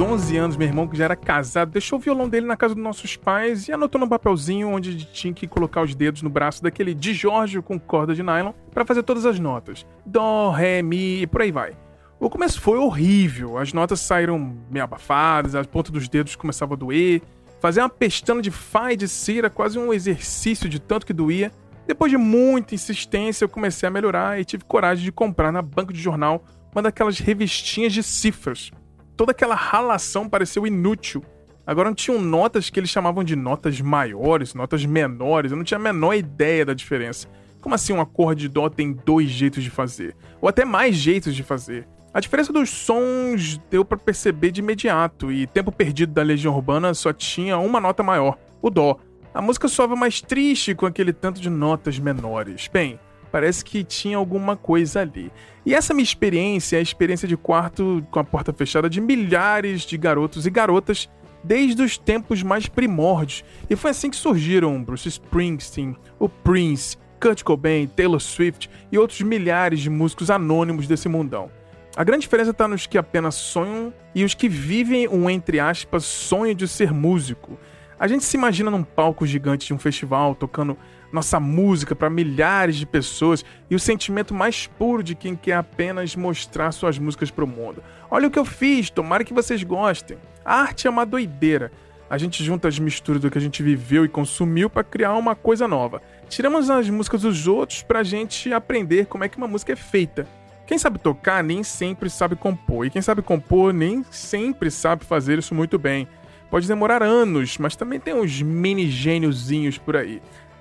uns 11 anos, meu irmão, que já era casado, deixou o violão dele na casa dos nossos pais e anotou num papelzinho onde tinha que colocar os dedos no braço daquele de Jorge com corda de nylon para fazer todas as notas. Dó, Ré, Mi e por aí vai. O começo foi horrível, as notas saíram meio abafadas, a ponta dos dedos começava a doer. Fazer uma pestana de Fá e de Si era quase um exercício de tanto que doía. Depois de muita insistência, eu comecei a melhorar e tive coragem de comprar na banca de jornal uma daquelas revistinhas de cifras. Toda aquela ralação pareceu inútil. Agora não tinham notas que eles chamavam de notas maiores, notas menores, eu não tinha a menor ideia da diferença. Como assim um acorde de dó tem dois jeitos de fazer? Ou até mais jeitos de fazer? A diferença dos sons deu para perceber de imediato, e Tempo Perdido da Legião Urbana só tinha uma nota maior, o dó. A música soava mais triste com aquele tanto de notas menores. Bem, Parece que tinha alguma coisa ali. E essa minha experiência é a experiência de quarto com a porta fechada de milhares de garotos e garotas desde os tempos mais primórdios. E foi assim que surgiram Bruce Springsteen, o Prince, Kurt Cobain, Taylor Swift e outros milhares de músicos anônimos desse mundão. A grande diferença está nos que apenas sonham e os que vivem um, entre aspas, sonho de ser músico. A gente se imagina num palco gigante de um festival tocando nossa música para milhares de pessoas e o sentimento mais puro de quem quer apenas mostrar suas músicas para o mundo. Olha o que eu fiz, tomara que vocês gostem. A arte é uma doideira. A gente junta as misturas do que a gente viveu e consumiu para criar uma coisa nova. Tiramos as músicas dos outros para a gente aprender como é que uma música é feita. Quem sabe tocar nem sempre sabe compor, e quem sabe compor nem sempre sabe fazer isso muito bem. Pode demorar anos, mas também tem uns mini gêniozinhos por aí.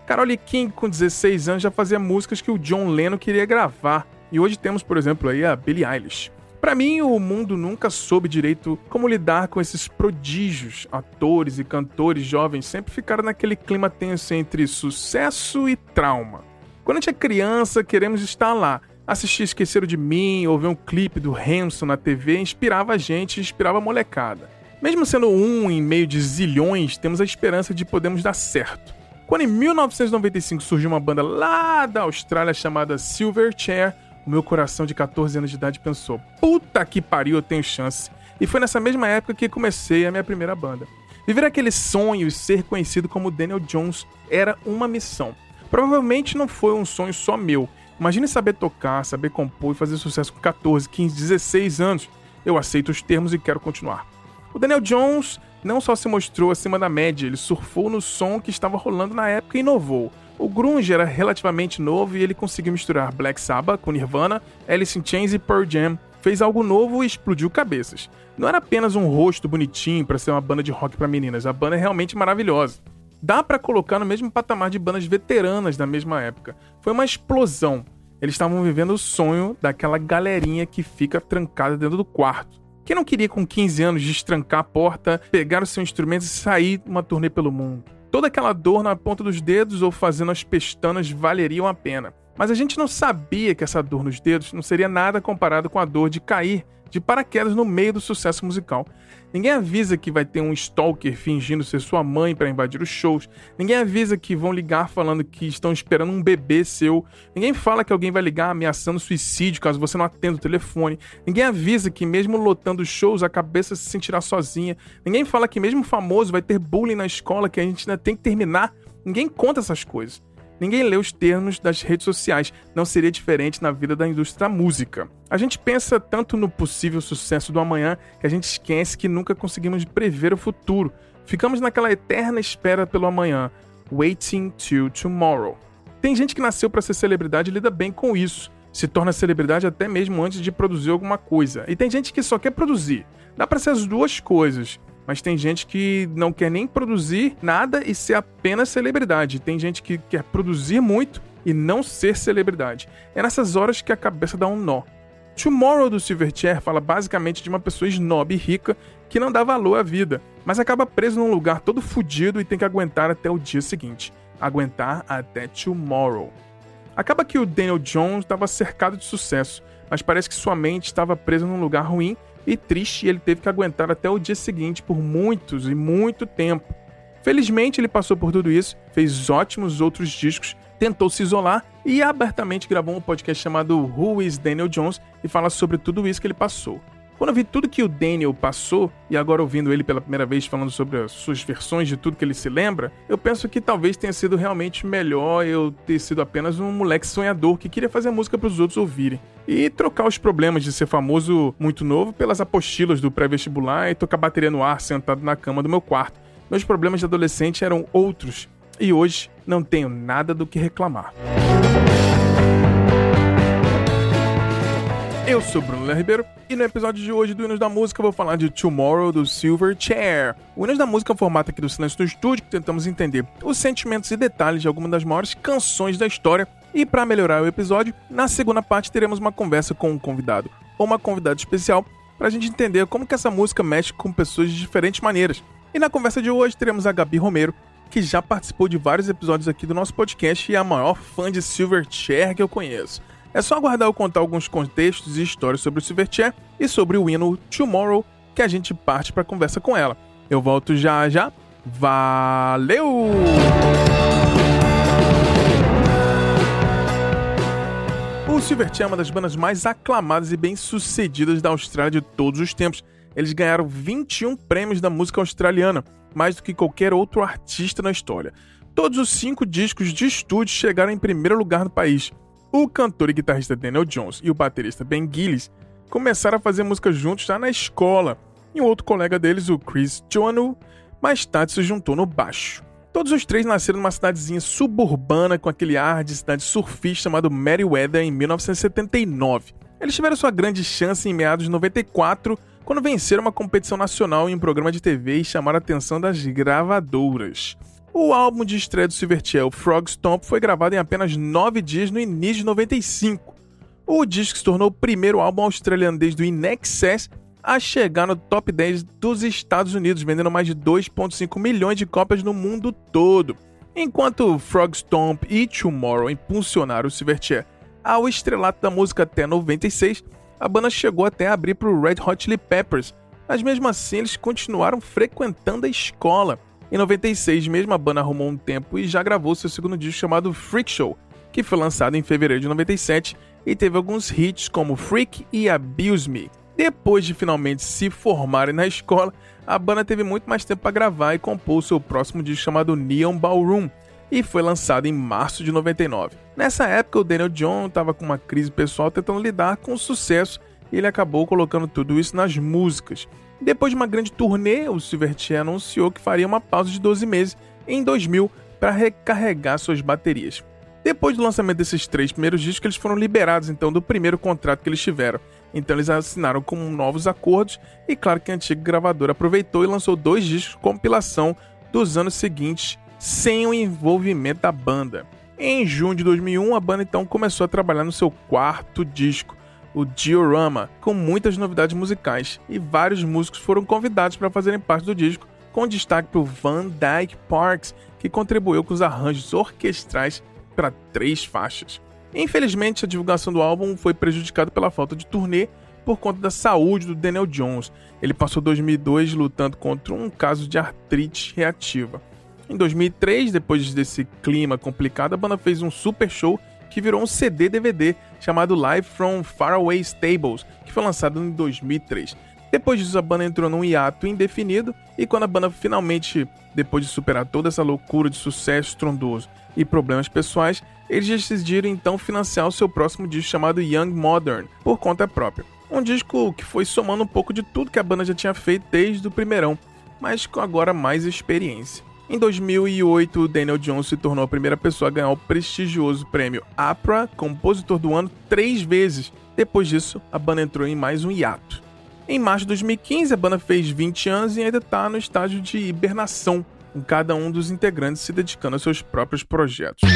Carole King, com 16 anos, já fazia músicas que o John Lennon queria gravar. E hoje temos, por exemplo, aí a Billie Eilish. Para mim, o mundo nunca soube direito como lidar com esses prodígios. Atores e cantores jovens sempre ficaram naquele clima tenso entre sucesso e trauma. Quando a gente é criança, queremos estar lá. Assistir Esqueceram de Mim ou ver um clipe do Hanson na TV inspirava a gente, inspirava a molecada. Mesmo sendo um em meio de zilhões, temos a esperança de podermos dar certo. Quando em 1995 surgiu uma banda lá da Austrália chamada Silverchair, o meu coração de 14 anos de idade pensou: puta que pariu, eu tenho chance. E foi nessa mesma época que comecei a minha primeira banda. Viver aquele sonho e ser conhecido como Daniel Jones era uma missão. Provavelmente não foi um sonho só meu. Imagine saber tocar, saber compor e fazer sucesso com 14, 15, 16 anos. Eu aceito os termos e quero continuar. O Daniel Jones não só se mostrou acima da média, ele surfou no som que estava rolando na época e inovou. O grunge era relativamente novo e ele conseguiu misturar Black Sabbath com Nirvana, Alice in Chains e Pearl Jam. Fez algo novo e explodiu cabeças. Não era apenas um rosto bonitinho para ser uma banda de rock para meninas, a banda é realmente maravilhosa. Dá para colocar no mesmo patamar de bandas veteranas da mesma época. Foi uma explosão. Eles estavam vivendo o sonho daquela galerinha que fica trancada dentro do quarto. Quem não queria com 15 anos destrancar a porta, pegar o seu instrumento e sair uma turnê pelo mundo? Toda aquela dor na ponta dos dedos ou fazendo as pestanas valeriam a pena. Mas a gente não sabia que essa dor nos dedos não seria nada comparado com a dor de cair de paraquedas no meio do sucesso musical. Ninguém avisa que vai ter um stalker fingindo ser sua mãe para invadir os shows. Ninguém avisa que vão ligar falando que estão esperando um bebê seu. Ninguém fala que alguém vai ligar ameaçando suicídio caso você não atenda o telefone. Ninguém avisa que mesmo lotando shows a cabeça se sentirá sozinha. Ninguém fala que mesmo famoso vai ter bullying na escola que a gente ainda tem que terminar. Ninguém conta essas coisas. Ninguém lê os termos das redes sociais, não seria diferente na vida da indústria da música. A gente pensa tanto no possível sucesso do amanhã que a gente esquece que nunca conseguimos prever o futuro. Ficamos naquela eterna espera pelo amanhã, waiting till tomorrow. Tem gente que nasceu para ser celebridade e lida bem com isso. Se torna celebridade até mesmo antes de produzir alguma coisa. E tem gente que só quer produzir. Dá para ser as duas coisas. Mas tem gente que não quer nem produzir nada e ser apenas celebridade. Tem gente que quer produzir muito e não ser celebridade. É nessas horas que a cabeça dá um nó. Tomorrow do Silverchair fala basicamente de uma pessoa snob e rica que não dá valor à vida, mas acaba preso num lugar todo fodido e tem que aguentar até o dia seguinte. Aguentar até tomorrow. Acaba que o Daniel Jones estava cercado de sucesso, mas parece que sua mente estava presa num lugar ruim e triste ele teve que aguentar até o dia seguinte por muitos e muito tempo. Felizmente ele passou por tudo isso, fez ótimos outros discos, tentou se isolar e abertamente gravou um podcast chamado Who is Daniel Jones e fala sobre tudo isso que ele passou. Quando eu vi tudo que o Daniel passou, e agora ouvindo ele pela primeira vez falando sobre as suas versões de tudo que ele se lembra, eu penso que talvez tenha sido realmente melhor eu ter sido apenas um moleque sonhador que queria fazer música para os outros ouvirem. E trocar os problemas de ser famoso muito novo pelas apostilas do pré-vestibular e tocar bateria no ar sentado na cama do meu quarto. Meus problemas de adolescente eram outros, e hoje não tenho nada do que reclamar. Eu sou Bruno Léo Ribeiro e no episódio de hoje do Hinos da Música eu vou falar de Tomorrow do Silver Chair. O Hinos da Música é um formato aqui do Silêncio do Estúdio que tentamos entender os sentimentos e detalhes de algumas das maiores canções da história. E para melhorar o episódio, na segunda parte teremos uma conversa com um convidado ou uma convidada especial para a gente entender como que essa música mexe com pessoas de diferentes maneiras. E na conversa de hoje teremos a Gabi Romero, que já participou de vários episódios aqui do nosso podcast e é a maior fã de Silverchair que eu conheço. É só aguardar eu contar alguns contextos e histórias sobre o Silverchair e sobre o hino Tomorrow que a gente parte para conversa com ela. Eu volto já já. Valeu! O Silverchair é uma das bandas mais aclamadas e bem-sucedidas da Austrália de todos os tempos. Eles ganharam 21 prêmios da música australiana, mais do que qualquer outro artista na história. Todos os cinco discos de estúdio chegaram em primeiro lugar no país. O cantor e guitarrista Daniel Jones e o baterista Ben Gillis começaram a fazer música juntos já na escola, e um outro colega deles, o Chris Joanu, mais tarde se juntou no baixo. Todos os três nasceram numa cidadezinha suburbana com aquele ar de cidade surfista chamado Meriwether em 1979. Eles tiveram sua grande chance em meados de 94, quando venceram uma competição nacional em um programa de TV e chamaram a atenção das gravadoras. O álbum de estreia do Silverchair, Frog Stomp, foi gravado em apenas nove dias no início de 95. O disco se tornou o primeiro álbum australiano desde o In Excess a chegar no top 10 dos Estados Unidos, vendendo mais de 2,5 milhões de cópias no mundo todo. Enquanto Frog Stomp e Tomorrow impulsionaram o Silverchair ao estrelato da música até 96, a banda chegou até a abrir para o Red Hot Chili Peppers, mas mesmo assim eles continuaram frequentando a escola. Em 96, mesmo a banda arrumou um tempo e já gravou seu segundo disco chamado Freak Show, que foi lançado em fevereiro de 97 e teve alguns hits como Freak e Abuse Me. Depois de finalmente se formarem na escola, a banda teve muito mais tempo para gravar e compor seu próximo disco chamado Neon Ballroom, e foi lançado em março de 99. Nessa época, o Daniel John estava com uma crise pessoal tentando lidar com o sucesso e ele acabou colocando tudo isso nas músicas. Depois de uma grande turnê, o Silverchair anunciou que faria uma pausa de 12 meses em 2000 para recarregar suas baterias. Depois do lançamento desses três primeiros discos, eles foram liberados então do primeiro contrato que eles tiveram. Então eles assinaram com novos acordos e claro que a antiga gravadora aproveitou e lançou dois discos de compilação dos anos seguintes sem o envolvimento da banda. Em junho de 2001, a banda então começou a trabalhar no seu quarto disco, o Diorama, com muitas novidades musicais, e vários músicos foram convidados para fazerem parte do disco, com destaque para o Van Dyke Parks, que contribuiu com os arranjos orquestrais para três faixas. Infelizmente, a divulgação do álbum foi prejudicada pela falta de turnê por conta da saúde do Daniel Jones. Ele passou 2002 lutando contra um caso de artrite reativa. Em 2003, depois desse clima complicado, a banda fez um super show que virou um CD-DVD chamado Live from Faraway Stables, que foi lançado em 2003. Depois disso, a banda entrou num hiato indefinido, e quando a banda finalmente, depois de superar toda essa loucura de sucesso estrondoso e problemas pessoais, eles decidiram então financiar o seu próximo disco chamado Young Modern, por conta própria. Um disco que foi somando um pouco de tudo que a banda já tinha feito desde o primeirão, mas com agora mais experiência. Em 2008, Daniel Jones se tornou a primeira pessoa a ganhar o prestigioso prêmio APRA Compositor do Ano três vezes. Depois disso, a banda entrou em mais um hiato. Em março de 2015, a banda fez 20 anos e ainda está no estágio de hibernação, com cada um dos integrantes se dedicando a seus próprios projetos.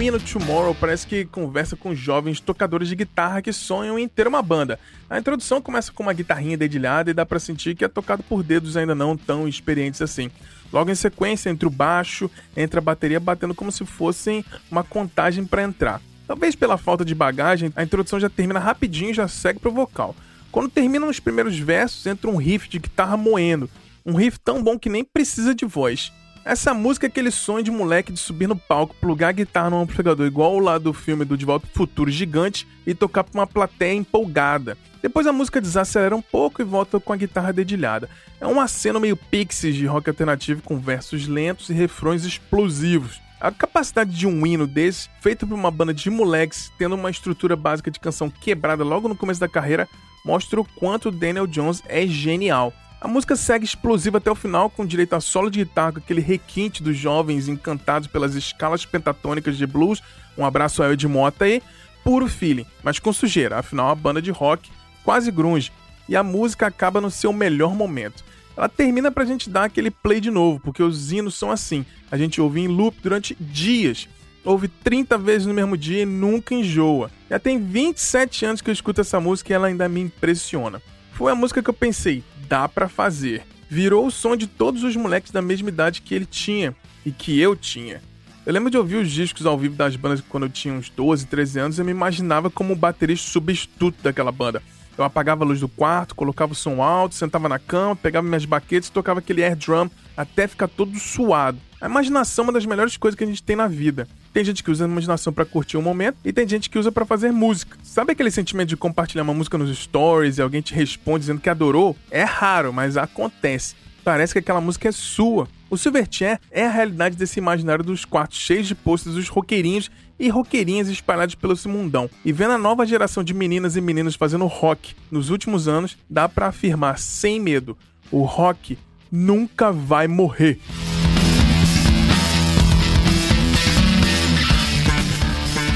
O hino Tomorrow parece que conversa com jovens tocadores de guitarra que sonham em ter uma banda. A introdução começa com uma guitarrinha dedilhada e dá para sentir que é tocado por dedos ainda não tão experientes assim. Logo em sequência, entre o baixo, entra a bateria batendo como se fossem uma contagem para entrar. Talvez pela falta de bagagem, a introdução já termina rapidinho e já segue pro vocal. Quando terminam os primeiros versos, entra um riff de guitarra moendo. Um riff tão bom que nem precisa de voz. Essa música é aquele sonho de moleque de subir no palco, plugar a guitarra no amplificador, igual lá do filme do De Volta pro Futuro Gigante, e tocar pra uma plateia empolgada. Depois a música desacelera um pouco e volta com a guitarra dedilhada. É uma cena meio pixies de rock alternativo com versos lentos e refrões explosivos. A capacidade de um hino desse, feito por uma banda de moleques, tendo uma estrutura básica de canção quebrada logo no começo da carreira, mostra o quanto Daniel Jones é genial. A música segue explosiva até o final, com direito a solo de guitarra aquele requinte dos jovens encantados pelas escalas pentatônicas de blues. Um abraço a Ed Mota e puro feeling, mas com sujeira, afinal a banda de rock quase grunge. E a música acaba no seu melhor momento. Ela termina pra gente dar aquele play de novo, porque os hinos são assim. A gente ouve em loop durante dias. Ouve 30 vezes no mesmo dia e nunca enjoa. Já tem 27 anos que eu escuto essa música e ela ainda me impressiona. Foi a música que eu pensei, dá para fazer. Virou o som de todos os moleques da mesma idade que ele tinha e que eu tinha. Eu lembro de ouvir os discos ao vivo das bandas quando eu tinha uns 12, 13 anos e eu me imaginava como o baterista substituto daquela banda. Eu apagava a luz do quarto, colocava o som alto, sentava na cama, pegava minhas baquetes e tocava aquele air drum até ficar todo suado. A imaginação é uma das melhores coisas que a gente tem na vida. Tem gente que usa a imaginação para curtir o momento e tem gente que usa para fazer música. Sabe aquele sentimento de compartilhar uma música nos stories e alguém te responde dizendo que adorou? É raro, mas acontece. Parece que aquela música é sua. O Silverchair é a realidade desse imaginário dos quartos cheios de posters dos roqueirinhos e roqueirinhas espalhados pelo esse mundão. E vendo a nova geração de meninas e meninos fazendo rock nos últimos anos, dá para afirmar sem medo: o rock nunca vai morrer.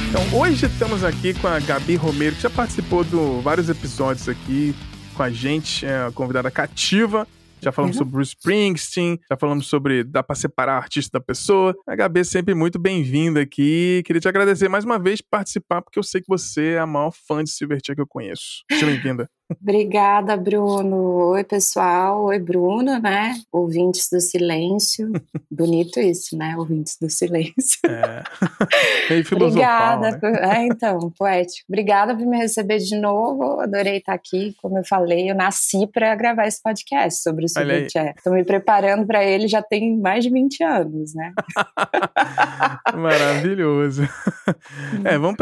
Então, hoje estamos aqui com a Gabi Romero, que já participou de vários episódios aqui com a gente, é convidada cativa já falamos uhum. sobre Bruce Springsteen, já falamos sobre dá pra separar artista da pessoa. A Gabi é sempre muito bem-vinda aqui. Queria te agradecer mais uma vez por participar, porque eu sei que você é a maior fã de Silverchair que eu conheço. Seja bem-vinda. Obrigada, Bruno. Oi, pessoal. Oi, Bruno, né? Ouvintes do silêncio. Bonito isso, né? Ouvintes do silêncio. É. Meio Obrigada. Né? Por... É, então, poético. Obrigada por me receber de novo. Adorei estar aqui. Como eu falei, eu nasci para gravar esse podcast sobre o Silverchair. Estou me preparando para ele já tem mais de 20 anos, né? Maravilhoso. É, vamos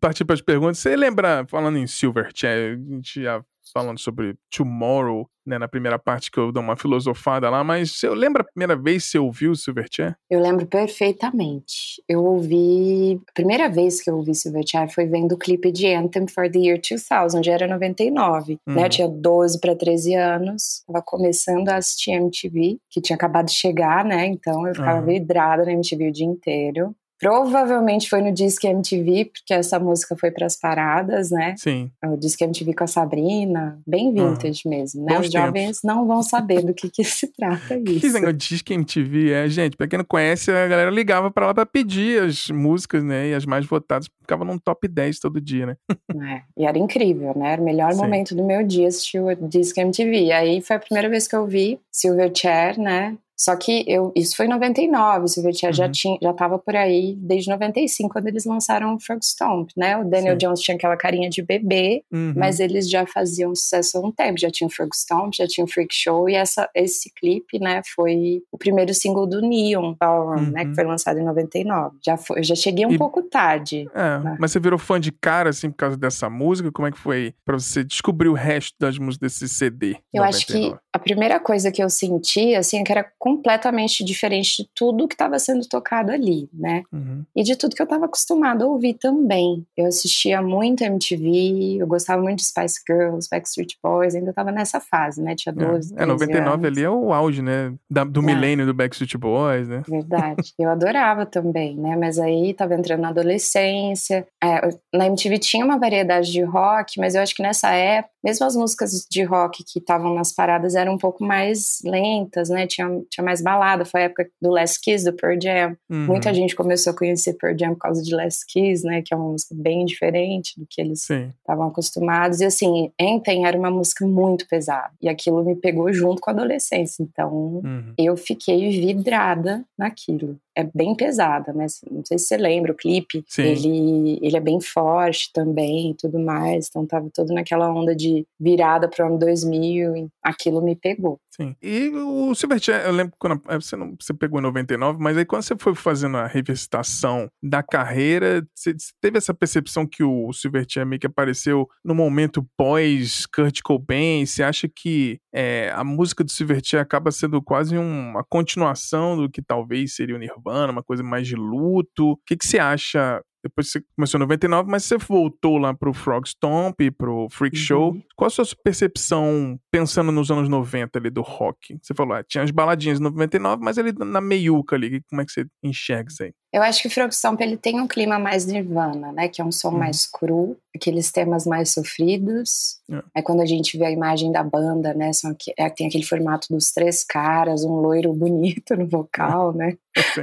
partir para as perguntas. Você lembra, falando em Silverchair, a gente já falando sobre Tomorrow, né, na primeira parte que eu dou uma filosofada lá, mas você lembra a primeira vez que você ouviu Silverchair? Eu lembro perfeitamente. Eu ouvi, a primeira vez que eu ouvi Silverchair foi vendo o clipe de Anthem for the Year 2000, já era 99, uhum. né, eu tinha 12 para 13 anos, tava começando a assistir MTV, que tinha acabado de chegar, né, então eu ficava uhum. vidrada na MTV o dia inteiro. Provavelmente foi no Disque MTV, porque essa música foi para as paradas, né? Sim. O Disque MTV com a Sabrina, bem vintage uhum. mesmo, né? Bons Os jovens não vão saber do que, que se trata isso. O Disque MTV é, gente, pra quem não conhece, a galera ligava para lá para pedir as músicas, né? E as mais votadas ficava num top 10 todo dia, né? É, e era incrível, né? Era o melhor Sim. momento do meu dia assistir o Disque MTV. E aí foi a primeira vez que eu vi Silverchair, né? Só que eu, isso foi em 99, o Silverchair uhum. já tinha, já estava por aí desde 95, quando eles lançaram o Frog Stomp, né? O Daniel Sim. Jones tinha aquela carinha de bebê, uhum. mas eles já faziam sucesso há um tempo, já tinha o Frog Stomp, já tinha o Freak Show, e essa, esse clipe, né, foi o primeiro single do Neon Ballroom, uhum. né, que uhum. foi lançado em 99. Já foi, eu já cheguei um e, pouco tarde. É, né? mas você virou fã de cara, assim, por causa dessa música? Como é que foi para você descobrir o resto das músicas desse CD? Eu 99? acho que a primeira coisa que eu senti, assim, é que era completamente diferente de tudo que estava sendo tocado ali, né? Uhum. E de tudo que eu estava acostumado a ouvir também. Eu assistia muito MTV, eu gostava muito de Spice Girls, Backstreet Boys, ainda estava nessa fase, né? Tinha 12, É, é 99 anos. ali é o auge, né? Da, do é. milênio do Backstreet Boys, né? Verdade. eu adorava também, né? Mas aí tava entrando na adolescência. É, na MTV tinha uma variedade de rock, mas eu acho que nessa época, mesmo as músicas de rock que estavam nas paradas eram um pouco mais lentas, né? Tinha, tinha mais balada. Foi a época do Last Kiss, do Pearl Jam. Uhum. Muita gente começou a conhecer Pearl Jam por causa de Last Kiss, né? Que é uma música bem diferente do que eles estavam acostumados. E assim, Enten era uma música muito pesada. E aquilo me pegou junto com a adolescência. Então, uhum. eu fiquei vidrada naquilo é bem pesada, né? Não sei se você lembra o clipe. Ele, ele é bem forte também e tudo mais. Então tava todo naquela onda de virada para o ano 2000, e aquilo me pegou. Sim. E o Silverchair, eu lembro quando é, você, não, você pegou em 99, mas aí quando você foi fazendo a revisitação da carreira, você, você teve essa percepção que o Silverchair meio que apareceu no momento pós Kurt Cobain? Você acha que é, a música do Silverchair acaba sendo quase uma continuação do que talvez seria o Nirvana, uma coisa mais de luto? O que, que você acha depois você começou em 99, mas você voltou lá pro Frog Stomp, pro Freak uhum. Show. Qual a sua percepção pensando nos anos 90 ali do rock? Você falou, ah, tinha as baladinhas em 99, mas ele na meiuca ali, como é que você enxerga isso aí? Eu acho que o Frog Stomp ele tem um clima mais nirvana, né? Que é um som uhum. mais cru, aqueles temas mais sofridos. É. é quando a gente vê a imagem da banda, né? São, é, tem aquele formato dos três caras, um loiro bonito no vocal, né?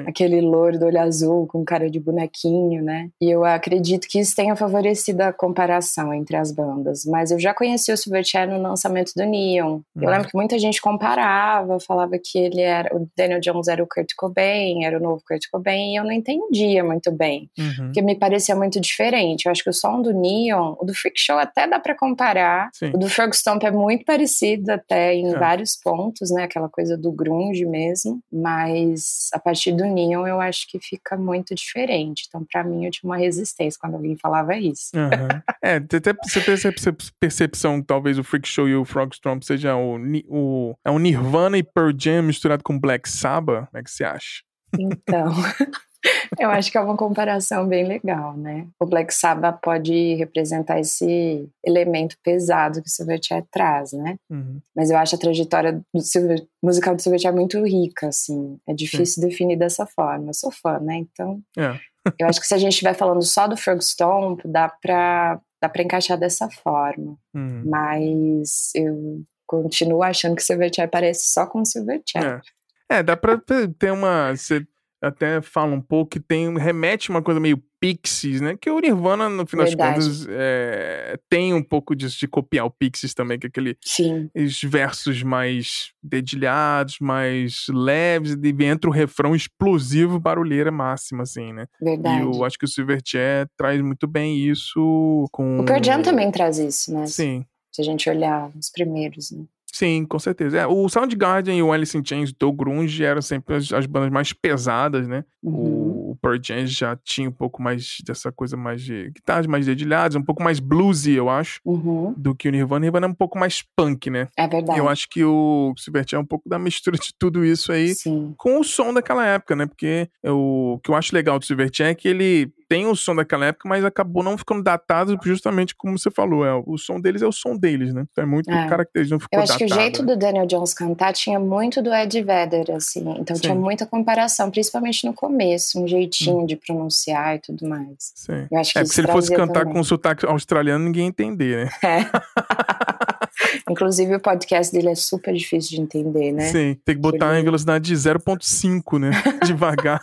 Aquele loiro do olho azul com cara de bonequinho, né? E eu acredito que isso tenha favorecido a comparação entre as bandas. Mas eu já conheci o Silverchair no lançamento do Neon. Uhum. Eu lembro que muita gente comparava, falava que ele era. O Daniel Jones era o Kurt Cobain, era o novo Kurt Cobain, e eu não entendia muito bem. Uhum. Porque me parecia muito diferente. Eu acho que o som do Neon, o do Freak Show até dá para comparar. Sim. O do Frog Stomp é muito parecido até em é. vários pontos, né? Aquela coisa do grunge mesmo. Mas a partir do Neon eu acho que fica muito diferente. Então, para mim, eu tinha uma resistência quando alguém falava isso. Uhum. é, até você tem essa percepção que talvez o Freak Show e o Frog Stomp seja o, o, é um Nirvana e Pearl Jam misturado com Black Sabbath? Como é que você acha? Então, Eu acho que é uma comparação bem legal, né? O Black Sabbath pode representar esse elemento pesado que o Silverchair traz, né? Uhum. Mas eu acho a trajetória do Silver, musical do Silverchair muito rica, assim. É difícil Sim. definir dessa forma. Eu sou fã, né? Então, é. eu acho que se a gente estiver falando só do Stomp, dá pra, dá pra encaixar dessa forma. Uhum. Mas eu continuo achando que o Silverchair parece só com o Silverchair. É. é, dá pra ter uma. Você até fala um pouco que tem remete uma coisa meio Pixies, né? Que o Nirvana, no final das contas, é, tem um pouco disso de copiar o Pixies também, que é aquele Sim. os versos mais dedilhados, mais leves, e entra o refrão explosivo, barulheira máxima, assim, né? Verdade. E eu acho que o Silverchair traz muito bem isso com... O Pearl Jam também traz isso, né? Sim. Se a gente olhar os primeiros, né? Sim, com certeza. É, o Soundgarden e o Alice in Chains do grunge eram sempre as, as bandas mais pesadas, né? Uhum. O Pearl Jam já tinha um pouco mais dessa coisa mais de guitarras mais dedilhadas, um pouco mais bluesy, eu acho, uhum. do que o Nirvana. O Nirvana é um pouco mais punk, né? É verdade. Eu acho que o Silverchair é um pouco da mistura de tudo isso aí Sim. com o som daquela época, né? Porque o que eu acho legal do Silverchair é que ele tem o som daquela época, mas acabou não ficando datado justamente como você falou. É, o som deles é o som deles, né? Então é muito é. característico, não ficou Eu acho datado, que o jeito né? do Daniel Jones cantar tinha muito do Ed Vedder, assim. Então Sim. tinha muita comparação, principalmente no começo, um jeitinho hum. de pronunciar e tudo mais. Sim. Eu acho que é, porque se ele fosse cantar também. com sotaque australiano, ninguém ia entender, né? É. Inclusive, o podcast dele é super difícil de entender, né? Sim, tem que botar ele... em velocidade de 0.5, né? Devagar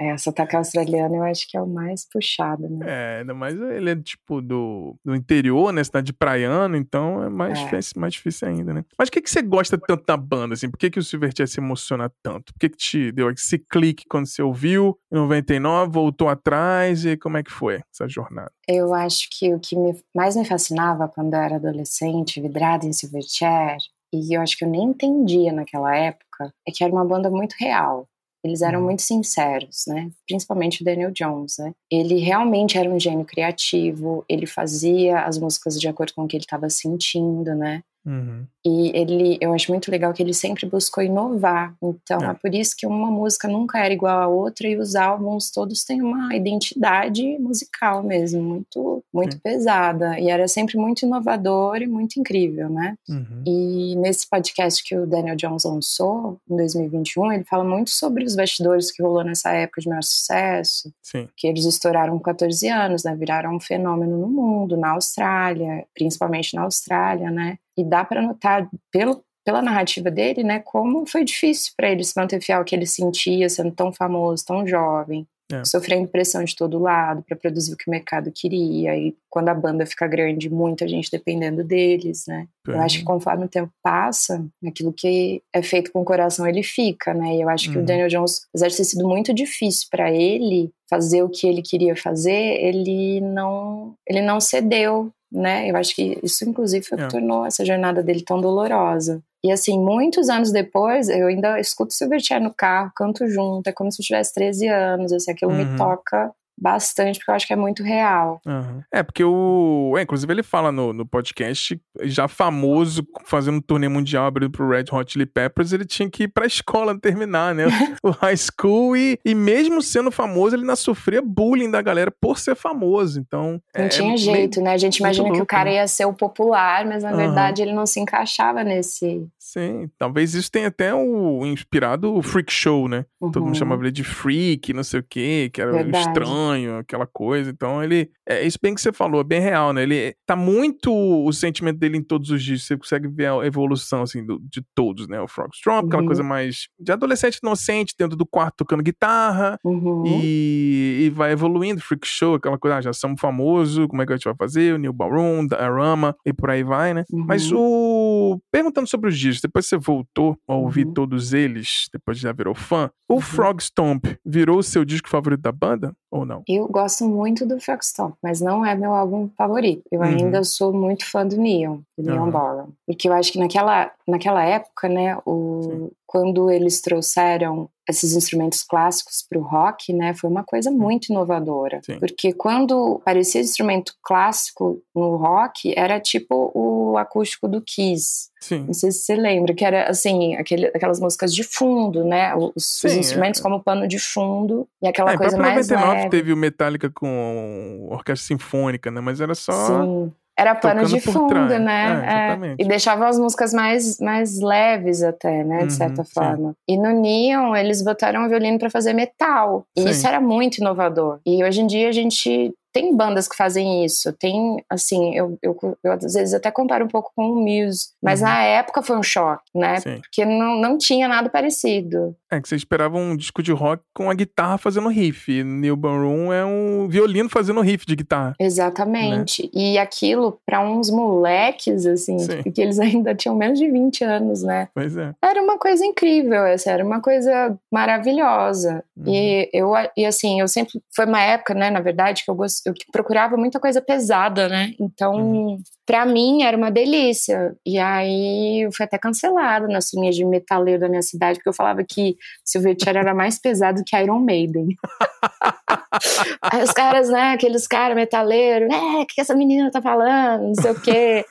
é, sotaque australiano eu acho que é o mais puxado, né? É, ainda mais ele é tipo do, do interior, né? Cidade de praiano, então é mais, é. Difícil, mais difícil ainda, né? Mas o que, que você gosta tanto da banda, assim? Por que, que o Silverchair se emociona tanto? Por que, que te deu esse clique quando você ouviu em 99, voltou atrás e como é que foi essa jornada? Eu acho que o que me, mais me fascinava quando eu era adolescente, vidrada em Silverchair, e eu acho que eu nem entendia naquela época, é que era uma banda muito real. Eles eram uhum. muito sinceros, né? Principalmente o Daniel Jones, né? Ele realmente era um gênio criativo, ele fazia as músicas de acordo com o que ele estava sentindo, né? Uhum. E ele, eu acho muito legal que ele sempre buscou inovar. Então é. é. por isso que uma música nunca era igual a outra e os álbuns todos têm uma identidade musical mesmo, muito, muito pesada. E era sempre muito inovador e muito incrível, né? Uhum. E nesse podcast que o Daniel Jones lançou em 2021, ele fala muito sobre os bastidores que rolou nessa época de maior sucesso. Sim. Que eles estouraram com 14 anos, né? Viraram um fenômeno no mundo, na Austrália, principalmente na Austrália, né? E dá para notar pelo, pela narrativa dele, né, como foi difícil para ele se manter fiel ao que ele sentia, sendo tão famoso, tão jovem, é. sofrendo pressão de todo lado para produzir o que o mercado queria. E quando a banda fica grande, muita gente dependendo deles, né? É. Eu acho que conforme o tempo passa, aquilo que é feito com o coração ele fica, né? E eu acho que uhum. o Daniel Jones, apesar de ter sido muito difícil para ele fazer o que ele queria fazer, ele não, ele não cedeu né? Eu acho que isso, inclusive, foi o que é. tornou essa jornada dele tão dolorosa. E assim, muitos anos depois, eu ainda escuto Silverchair no carro, canto junto, é como se eu tivesse 13 anos, assim, aquilo uhum. me toca bastante, porque eu acho que é muito real. Uhum. É, porque o. É, inclusive, ele fala no, no podcast, já famoso, fazendo um turnê mundial, abrindo pro Red Hot Chili Peppers, ele tinha que ir pra escola terminar, né? o high school, e, e mesmo sendo famoso, ele ainda sofria bullying da galera por ser famoso. Então. Não é, tinha jeito, meio, né? A gente imagina louco, que o cara né? ia ser o popular, mas na uhum. verdade ele não se encaixava nesse. Sim, talvez isso tenha até o inspirado o Freak Show, né? Uhum. Todo mundo uhum. chamava ele de Freak, não sei o quê, que era verdade. estranho sonho, aquela coisa. Então ele. É isso bem que você falou, é bem real, né? Ele tá muito o sentimento dele em todos os dias. Você consegue ver a evolução, assim, do, de todos, né? O Frog Strong, aquela uhum. coisa mais de adolescente inocente dentro do quarto tocando guitarra. Uhum. E, e, vai evoluindo. Freak Show, aquela coisa, ah, já somos famosos, como é que a gente vai fazer? O New Ballroom, a Rama, e por aí vai, né? Uhum. Mas o. Perguntando sobre os discos, depois você voltou a ouvir uhum. todos eles, depois já virou fã. O uhum. Frog Stomp virou o seu disco favorito da banda ou não? Eu gosto muito do Frogstop, mas não é meu álbum favorito. Eu uhum. ainda sou muito fã do Neon, do Neon uhum. Ballroom. Porque eu acho que naquela, naquela época, né, o, quando eles trouxeram esses instrumentos clássicos para o rock, né, foi uma coisa muito inovadora. Sim. Porque quando parecia instrumento clássico no rock, era tipo o acústico do Kiss. Sim. Não sei se você lembra, que era assim, aquele, aquelas músicas de fundo, né? Os, Sim, os instrumentos é. como pano de fundo e aquela é, coisa mais 99 leve. teve o Metallica com orquestra sinfônica, né? Mas era só Sim. Era pano de fundo, né? É, é, e deixava as músicas mais, mais leves até, né? De uhum, certa forma. Sim. E no Neon, eles botaram o violino para fazer metal. E sim. isso era muito inovador. E hoje em dia a gente tem bandas que fazem isso. Tem, assim, eu, eu, eu, às vezes até comparo um pouco com o Muse. Mas uhum. na época foi um choque, né? Sim. Porque não, não tinha nada parecido. É que você esperava um disco de rock com a guitarra fazendo riff. Newborn Room é um violino fazendo riff de guitarra. Exatamente. Né? E aquilo, para uns moleques, assim, que eles ainda tinham menos de 20 anos, né? Pois é. Era uma coisa incrível, essa era uma coisa maravilhosa. Uhum. E eu, e assim, eu sempre. Foi uma época, né, na verdade, que eu gost eu procurava muita coisa pesada, né? Então, uhum. para mim era uma delícia. E aí eu fui até cancelada nas linhas de metaleiro da minha cidade, porque eu falava que Silverchair era mais pesado que Iron Maiden. aí os caras, né, aqueles caras metaleiros, é, o que essa menina tá falando, não sei o quê.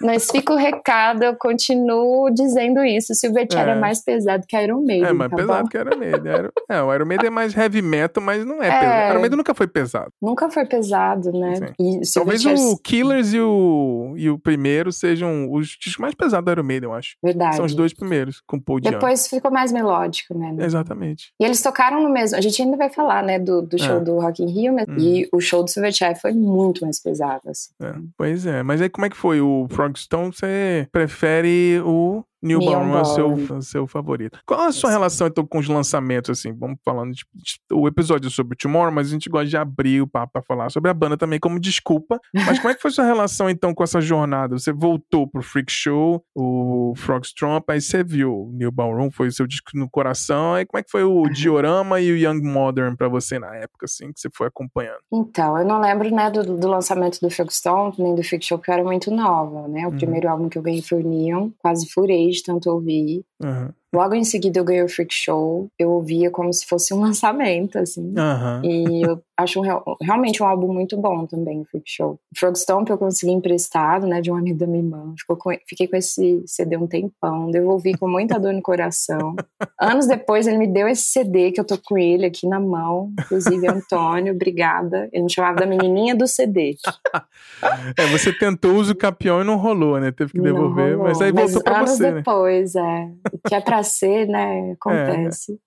Mas fica o recado, eu continuo dizendo isso. Silverchair é. é mais pesado que Iron Maiden. É mais tá pesado bom? que Iron Maiden. É, o Iron Maiden é mais heavy metal, mas não é, é. pesado. Iron Maiden nunca foi pesado. Nunca foi pesado, né? E Talvez o Killers e o, e o primeiro sejam os discos mais pesados do Iron Maiden, eu acho. Verdade. São os dois primeiros, com Paul Depois ficou mais melódico, né? Exatamente. E eles tocaram no mesmo. A gente ainda vai falar, né, do, do show é. do Rock in Rio, mas, hum. e o show do Silverchair foi muito mais pesado, assim. É. Pois é. Mas aí como é que foi? O Frogstone, você prefere o Newborn é o seu, seu favorito. Qual a sua relação, então, com os lançamentos, assim? Vamos falando de, de, o episódio sobre Tomorrow, mas a gente gosta de abrir o papo pra falar sobre a banda também como desculpa. Mas como é que foi sua relação, então, com essa jornada? Você voltou pro Freak Show, o Frog Stromp, aí você viu o New Ballroom, foi o seu disco no coração, aí como é que foi o Diorama e o Young Modern pra você na época, assim, que você foi acompanhando? Então, eu não lembro, né, do, do lançamento do Frog Stromp, nem do Freak Show, porque eu era muito nova, né? O uhum. primeiro álbum que eu ganhei foi o Neon, quase furei tanto ouvir. Uhum. Logo em seguida eu ganhei o Freak Show. Eu ouvia como se fosse um lançamento, assim. Uhum. E eu acho um, realmente um álbum muito bom também, o Freak Show. O Frogstomp eu consegui emprestado, né, de um amigo da minha irmã. Com, fiquei com esse CD um tempão, devolvi com muita dor no coração. Anos depois ele me deu esse CD que eu tô com ele aqui na mão. Inclusive, Antônio, obrigada. Ele me chamava da menininha do CD. é, você tentou uso capião e não rolou, né? Teve que devolver, mas aí voltou mas pra anos você, né? depois, né? é. Que é pra ser, né? Acontece.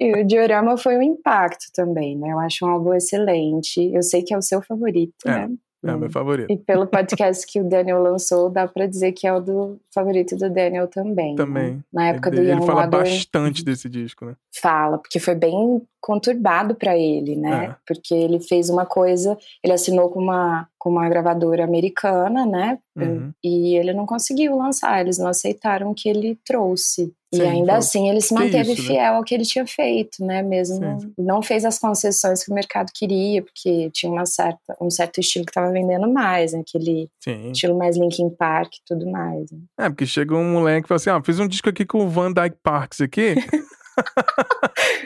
É. E o Diorama foi um impacto também, né? Eu acho um álbum excelente. Eu sei que é o seu favorito, é. né? É o meu favorito. E pelo podcast que o Daniel lançou, dá pra dizer que é o do favorito do Daniel também. Né? Também. Né? Na época ele, do Young Ele fala bastante desse disco, né? Fala, porque foi bem conturbado para ele, né? É. Porque ele fez uma coisa, ele assinou com uma, com uma gravadora americana, né? Uhum. E ele não conseguiu lançar, eles não aceitaram que ele trouxe. E Sim, ainda falou, assim ele se "Que manteve isso, né?" fiel ao que ele tinha feito, né? Mesmo Sim, não fez as concessões que o mercado queria, porque tinha uma certa, um certo estilo que estava vendendo mais, né? aquele Sim. estilo mais Linkin Park e tudo mais. né? É, porque chega um moleque e fala assim: ó, fiz um disco aqui com o Van Dyke Parks aqui.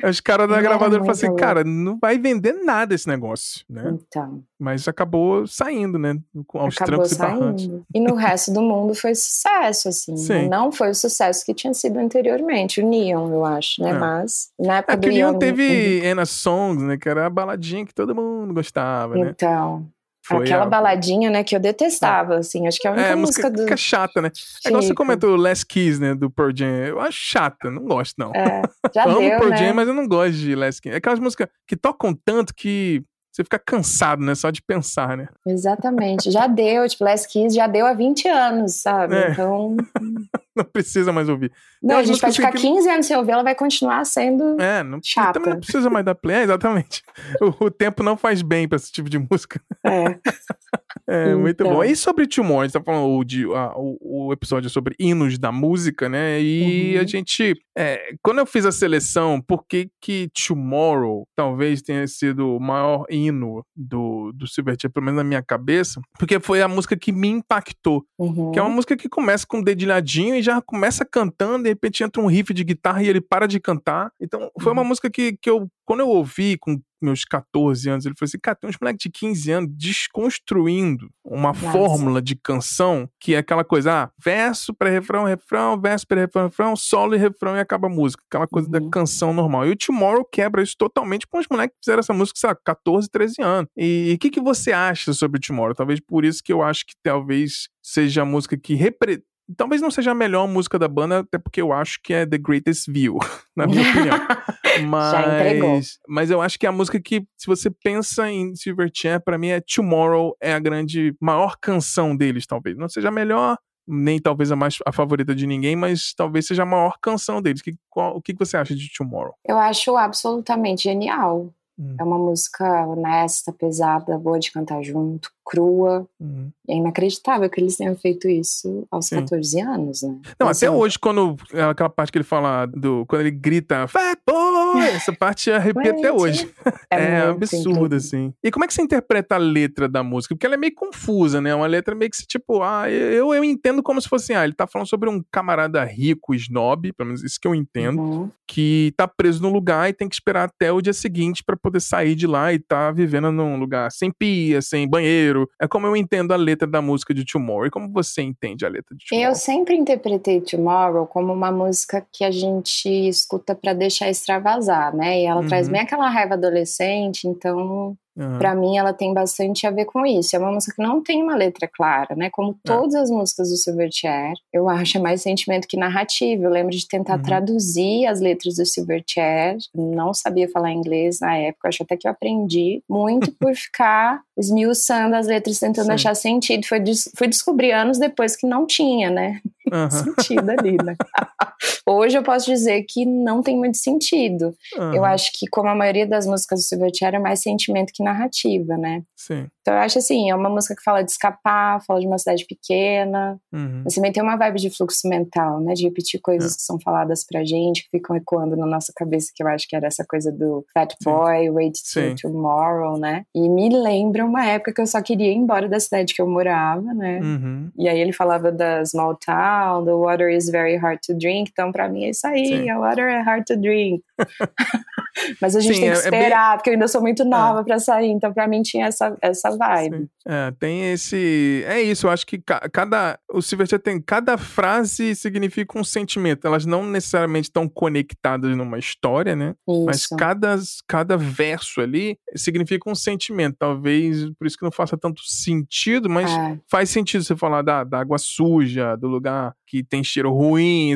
Os caras da gravadora muito assim, cara, não vai vender nada esse negócio, né? Então, Mas acabou saindo, né? Com- Aos acabou trancos e barrancos. saindo. E no resto do mundo foi sucesso, assim. Sim. Não foi o sucesso que tinha sido anteriormente, o Neon, eu acho, né? É. Mas na época É do Neon teve Anna Songs, né? Que era a baladinha que todo mundo gostava, né? Então, Foi aquela a- baladinha, né, que eu detestava, assim. Acho que é a única É, música, música do. fica chata, né? É igual você comentou Last Kiss, né? Do Pearl Jam. Eu acho chata, não gosto, não. É, já Eu amo deu, Pearl né? Jam, mas eu não gosto de Last Kiss. É aquelas músicas que tocam tanto que você fica cansado, né? Só de pensar, né? Exatamente. Já deu, tipo, Last Kiss já deu há 20 anos, sabe? É. Então. Não precisa mais ouvir. Não, a gente músicas ficar que- 15 anos sem ouvir, ela vai continuar sendo. É, não, Chata. também não precisa mais dar play. É, exatamente. O, o tempo não faz bem pra esse tipo de música. É. É, muito Então. bom. E sobre Tumor, a gente tá falando o, de, a- o, o episódio sobre hinos da música, né? E Uhum. a gente. é, quando eu fiz a seleção, por que que Tomorrow talvez tenha sido o maior hino do, do Silverchair, pelo menos na minha cabeça? Porque foi a música que me impactou. Uhum. Que é uma música que começa com um dedilhadinho e já começa cantando, de repente entra um riff de guitarra e ele para de cantar. Então, foi uma Uhum. música que, que eu, quando eu ouvi com meus 14 anos, ele falou assim: cara, tem uns moleques de 15 anos desconstruindo uma Nossa. fórmula de canção que é aquela coisa, ah, verso, pré-refrão, refrão, verso, pré-refrão, refrão, solo e refrão e acaba a música. Aquela coisa da Uhum. canção normal. E o Tomorrow quebra isso totalmente com os moleques que fizeram essa música, sei lá, 14, 13 anos. E o que, que você acha sobre o Tomorrow? Talvez por isso que eu acho que talvez seja a música que repre... Talvez não seja a melhor música da banda, até porque eu acho que é The Greatest View, na minha opinião. Mas, mas eu acho que é a música que, se você pensa em Silverchair, pra mim é Tomorrow, é a grande, maior canção deles, talvez. Não seja a melhor, nem talvez a mais a favorita de ninguém, mas talvez seja a maior canção deles. Que, qual- o que que você acha de Tomorrow? Eu acho absolutamente genial. Hum. É uma música honesta, pesada, boa de cantar junto, crua. Uhum. É inacreditável que eles tenham feito isso aos Sim. 14 anos, né? Não, Assim, até hoje, quando é aquela parte que ele fala do. Quando ele grita Fat Boy! Essa parte arrepia até hoje. É, muito absurdo, incrível. assim. E como é que você interpreta a letra da música? Porque ela é meio confusa, né? Uma letra meio que, se, tipo, ah, eu, eu entendo como se fosse, ah, ele tá falando sobre um camarada rico, snob, pelo menos isso que eu entendo, Uhum. que tá preso num lugar e tem que esperar até o dia seguinte pra poder sair de lá e tá vivendo num lugar sem pia, sem banheiro. É como eu entendo a letra da música de Tomorrow. E como você entende a letra de Tomorrow? Eu sempre interpretei Tomorrow como uma música que a gente escuta pra deixar extravasar, né? E ela traz Uhum. bem aquela raiva adolescente, então Aham. Pra mim, ela tem bastante a ver com isso. É uma música que não tem uma letra clara, né? Como todas as músicas do Silverchair, eu acho é mais sentimento que narrativa. Eu lembro de tentar Uhum. traduzir as letras do Silverchair. Não sabia falar inglês na época, acho até que eu aprendi muito por ficar esmiuçando as letras, tentando Sim. achar sentido. Foi des- fui descobrir anos depois que não tinha, né? Aham. Sentido ali, né? Hoje eu posso dizer que não tem muito sentido. Eu Aham. acho que, como a maioria das músicas do Silverchair, é mais sentimento que narrativa, né? Sim. Então eu acho assim, é uma música que fala de escapar, fala de uma cidade pequena, Uhum. mas também tem uma vibe de fluxo mental, né? De repetir coisas É. que são faladas pra gente, que ficam ecoando na nossa cabeça, que eu acho que era essa coisa do Fat Sim. Boy, Wait Sim. Till Tomorrow, né? E me lembra uma época que eu só queria ir embora da cidade que eu morava, né? Uhum. E aí ele falava da small town, the water is very hard to drink. Então, pra mim, é isso aí, Sim. a water é hard to drink. Mas a gente Sim, tem que é- é bem- esperar, porque eu ainda sou muito nova pra sair. Então, pra mim, tinha essa, essa vibe. É, tem esse. É isso, eu acho que ca- cada. O Silverchair tem. Cada frase significa um sentimento. Elas não necessariamente estão conectadas numa história, né? Mas Isso. cada, cada verso ali significa um sentimento. Talvez por isso que não faça tanto sentido, mas É. faz sentido você falar da, da água suja, do lugar que tem cheiro ruim.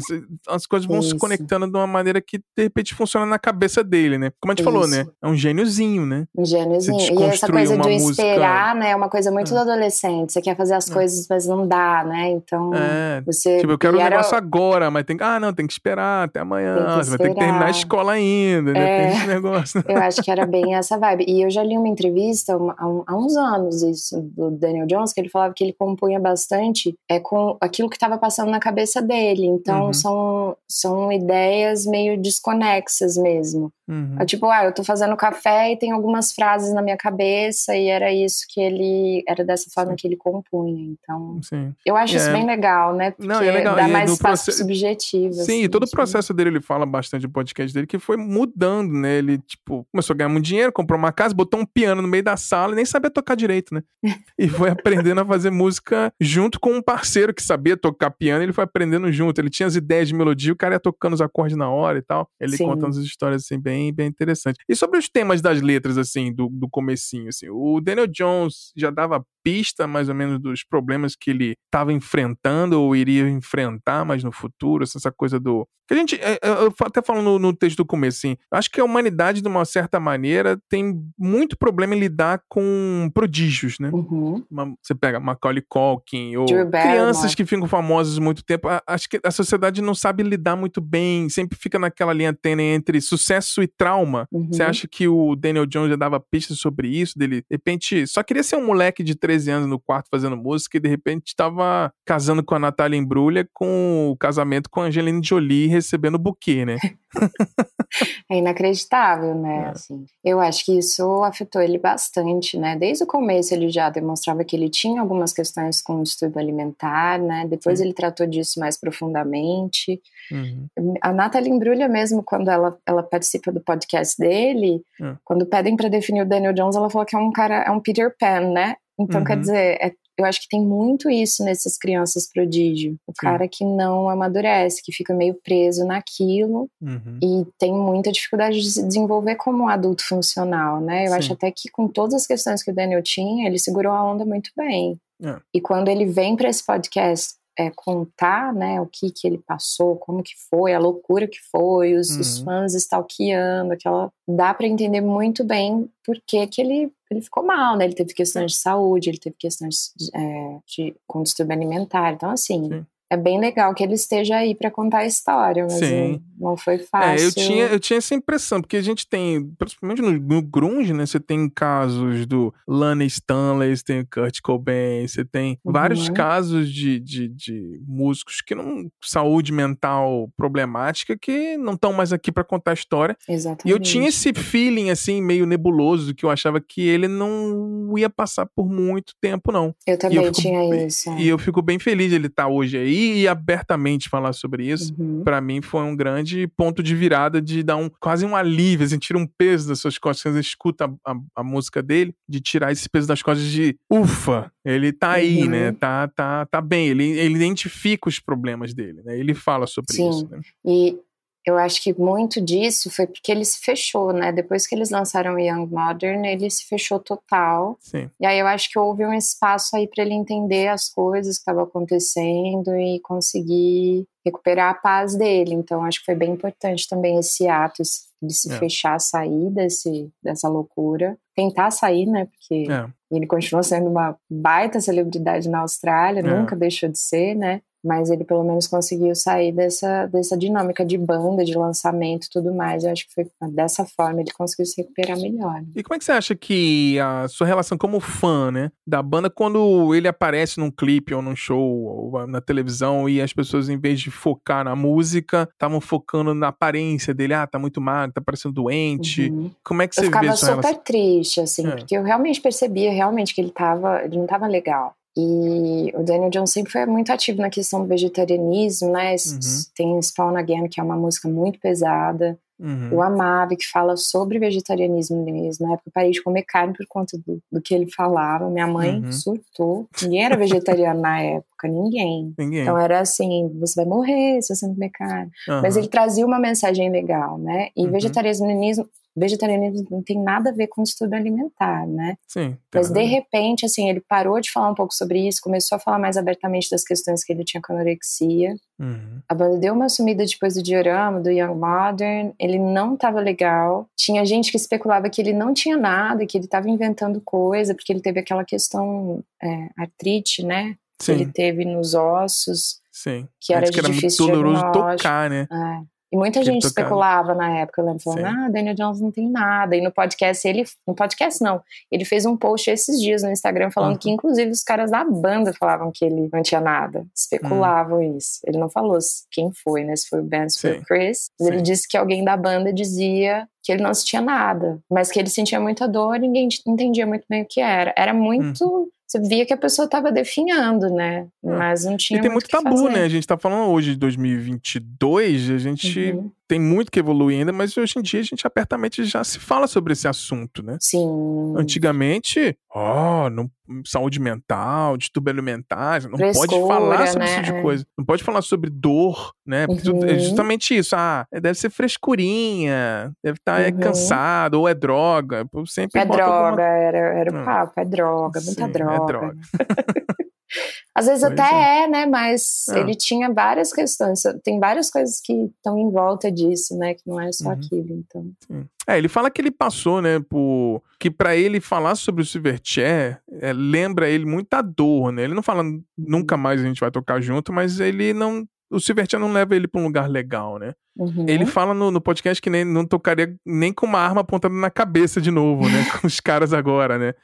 As coisas vão se Isso. conectando de uma maneira que de repente funciona na cabeça dele, né? Como a gente falou, Isso. né? É um gêniozinho, né? Ingênuozinho. Se E essa coisa de música- esperar, né? É uma coisa muito É. do adolescente. Você quer fazer as É. coisas, mas não dá, né? Então, É, você. Tipo, eu quero o era- negócio agora, mas tem que. Ah, não, tem que esperar até amanhã. Tem que Você vai ter que terminar a escola ainda, né? É. Tem esse negócio. Eu acho que era bem essa vibe. E eu já li uma entrevista um- há uns anos isso do Daniel Jones, que ele falava que ele compunha bastante é, com aquilo que estava passando na cabeça dele. Então uhum. são, são ideias meio desconexas mesmo. Uhum. É tipo, ah, eu tô fazendo café e tem algumas frases na minha cabeça e era isso que ele. Era dessa forma Sim. que ele compunha. Então. Sim. Eu acho é. isso bem legal, né? Porque Não, é legal. dá e mais espaço proce... subjetivo. Sim, assim, e todo o processo dele, ele fala bastante do podcast dele, que foi mudando, né? Ele, tipo, começou a ganhar muito dinheiro, comprou uma casa, botou um piano no meio da sala e nem sabia tocar direito, né? e foi aprendendo a fazer música junto com um parceiro que sabia tocar piano, ele foi aprendendo junto. Ele tinha as ideias de melodia, o cara ia tocando os acordes na hora e tal. Ele Sim. conta umas histórias assim bem bem, bem interessante. E sobre os temas das letras, assim, do, do comecinho, assim, o Daniel Jones já dava pista mais ou menos dos problemas que ele estava enfrentando ou iria enfrentar mais no futuro, essa coisa do. Que a gente. É, é, eu até falo no, no texto do começo, assim, acho que a humanidade, de uma certa maneira, tem muito problema em lidar com prodígios, né? Uhum. Uma, você pega Macaulay Culkin ou crianças que ficam famosas muito tempo. Acho que a sociedade não sabe lidar muito bem, sempre fica naquela linha tênue entre sucesso e trauma. Uhum. Você acha que o Daniel Jones já dava pistas sobre isso, dele, de repente, só queria ser um moleque de 13 anos no quarto fazendo música e de repente estava casando com a Natália Embrulha com o casamento com a Angelina Jolie recebendo buquê, né? é inacreditável, né? É. Assim, eu acho que isso afetou ele bastante, né? Desde o começo ele já demonstrava que ele tinha algumas questões com o distúrbio alimentar, né? Depois Sim. ele tratou disso mais profundamente. Uhum. A Nathalie Embrulha mesmo, quando ela, ela participa do podcast dele, uhum. quando pedem para definir o Daniel Jones, ela falou que é um cara, é um Peter Pan, né? Então, uhum. quer dizer, é, eu acho que tem muito isso nessas crianças prodígio. O Sim. cara que não amadurece, que fica meio preso naquilo uhum. e tem muita dificuldade de se desenvolver como um adulto funcional, né? Eu Sim. acho até que com todas as questões que o Daniel tinha, ele segurou a onda muito bem. É. E quando ele vem para esse podcast é, contar, né, o que que ele passou, como que foi, a loucura que foi, os, uhum. os fãs stalkeando, aquela... Dá para entender muito bem por que que ele, ele ficou mal, né? Ele teve questões de saúde, ele teve questões de, é, de com distúrbio alimentar, então assim... Sim é bem legal que ele esteja aí para contar a história, mas Sim. não foi fácil. É, eu tinha, eu tinha essa impressão, porque a gente tem, principalmente no, no grunge, né, você tem casos do Lana Stanley, você tem Kurt Cobain, você tem uhum. vários casos de, de, de, músicos que não, saúde mental problemática, que não estão mais aqui para contar a história. Exatamente. E eu tinha esse feeling, assim, meio nebuloso, que eu achava que ele não ia passar por muito tempo, não. Eu também eu fico, tinha isso. E eu fico bem feliz de ele estar tá hoje aí, e abertamente falar sobre isso, uhum. para mim foi um grande ponto de virada de dar um quase um alívio, assim, tira um peso das suas costas, quando você escuta a, a, a, música dele, de tirar esse peso das costas de ufa, ele tá aí, uhum. né? Tá, tá, tá bem, ele, ele identifica os problemas dele, né? Ele fala sobre Sim. isso. Né? E eu acho que muito disso foi porque ele se fechou, né? Depois que eles lançaram o Young Modern, ele se fechou total. Sim. E aí eu acho que houve um espaço aí para ele entender as coisas que estavam acontecendo e conseguir recuperar a paz dele. Então acho que foi bem importante também esse ato de se é. fechar, sair desse, dessa loucura, tentar sair, né? Porque é. ele continua sendo uma baita celebridade na Austrália, é. nunca deixou de ser, né? Mas ele pelo menos conseguiu sair dessa, dessa dinâmica de banda, de lançamento e tudo mais. Eu acho que foi dessa forma ele conseguiu se recuperar melhor. E como é que você acha que a sua relação como fã, né, da banda, quando ele aparece num clipe ou num show ou na televisão e as pessoas, em vez de focar na música, estavam focando na aparência dele, ah, tá muito magro, tá parecendo doente. Uhum. Como é que você eu vê isso? Eu ficava super triste, assim, é. porque eu realmente percebia realmente que ele tava, ele não tava legal. E o Daniel Jones sempre foi muito ativo na questão do vegetarianismo, né? Uhum. Tem Spawn Again, que é uma música muito pesada. Uhum. Eu amava, que fala sobre vegetarianismo mesmo. Na época eu parei de comer carne por conta do, do que ele falava. Minha mãe uhum. surtou. Ninguém era vegetariano na época, ninguém. ninguém. Então era assim: você vai morrer se você não comer carne. Mas ele trazia uma mensagem legal, né? E uhum. vegetarianismo, vegetarianismo não tem nada a ver com estudo alimentar, né? Sim. Mas de repente, assim, ele parou de falar um pouco sobre isso, começou a falar mais abertamente das questões que ele tinha com anorexia. Uhum. A banda deu uma sumida depois do diorama, do Young Modern. Ele não estava legal. Tinha gente que especulava que ele não tinha nada, que ele estava inventando coisa, porque ele teve aquela questão é, artrite, né? Sim. Que ele teve nos ossos. Sim. Que era, que era muito doloroso tocar, né? É. E muita gente especulava na época, lembro, falando, ah, Daniel Jones não tem nada. E no podcast, ele. No podcast não. Ele fez um post esses dias no Instagram falando uhum. que, inclusive, os caras da banda falavam que ele não tinha nada. Especulavam uhum. isso. Ele não falou quem foi, né? Se foi o Ben, se foi o Chris. Mas ele disse que alguém da banda dizia que ele não sentia nada, mas que ele sentia muita dor e ninguém entendia muito bem o que era. Era muito. Hum. Você via que a pessoa estava definhando, né? É. Mas não tinha. E tem muito, muito tabu, né? A gente tá falando hoje de 2022, a gente uhum tem muito que evoluir ainda, mas hoje em dia a gente apertamente já se fala sobre esse assunto, né? Sim. Antigamente, ó, oh, não, saúde mental, distúrbios alimentares, não Frescura, pode falar sobre né? esse tipo de coisa. Não pode falar sobre dor, né? Porque uhum. é justamente isso. Ah, deve ser frescurinha, deve estar tá, é uhum. cansado, ou é droga. Sempre é droga, alguma... era, era o papo, é droga, muita Sim, droga. É droga. Às vezes pois até é. é. né? Mas é. ele tinha várias questões. Tem várias coisas que estão em volta disso, né? Que não é só uhum. aquilo, então. Sim. É, ele fala que ele passou, né, por... Que para ele falar sobre o Silverchair, é, lembra ele muita dor, né? Ele não fala nunca uhum. mais a gente vai tocar junto, mas ele não... O Silverchair não leva ele para um lugar legal, né? Uhum. Ele fala no, no, podcast que nem, não tocaria nem com uma arma apontada na cabeça de novo, né? com os caras agora, né?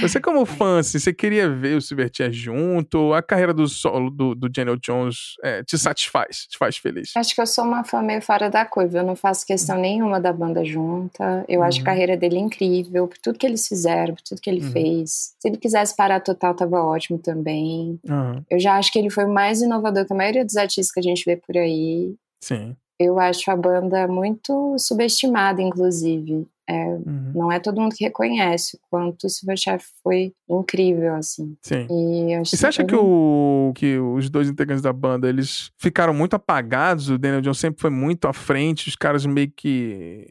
Você, como fã, assim, você queria ver o Silverchair junto? A carreira do solo do, do Daniel Jones é, te satisfaz? Te faz feliz? Acho que eu sou uma fã meio fora da curva. Eu não faço questão nenhuma da banda junta. Eu uhum. acho a uhum. carreira dele incrível, por tudo que eles fizeram, por tudo que ele uhum. fez. Se ele quisesse parar total, tava ótimo também. Uhum. Eu já acho que ele foi o mais inovador que a maioria dos artistas que a gente vê por aí. Sim. Eu acho a banda muito subestimada, inclusive. É, uhum. Não é todo mundo que reconhece o quanto o Silverchair foi incrível, assim. Sim. E, e você acha que, o, que os dois integrantes da banda, eles ficaram muito apagados? O Daniel John sempre foi muito à frente, os caras meio que...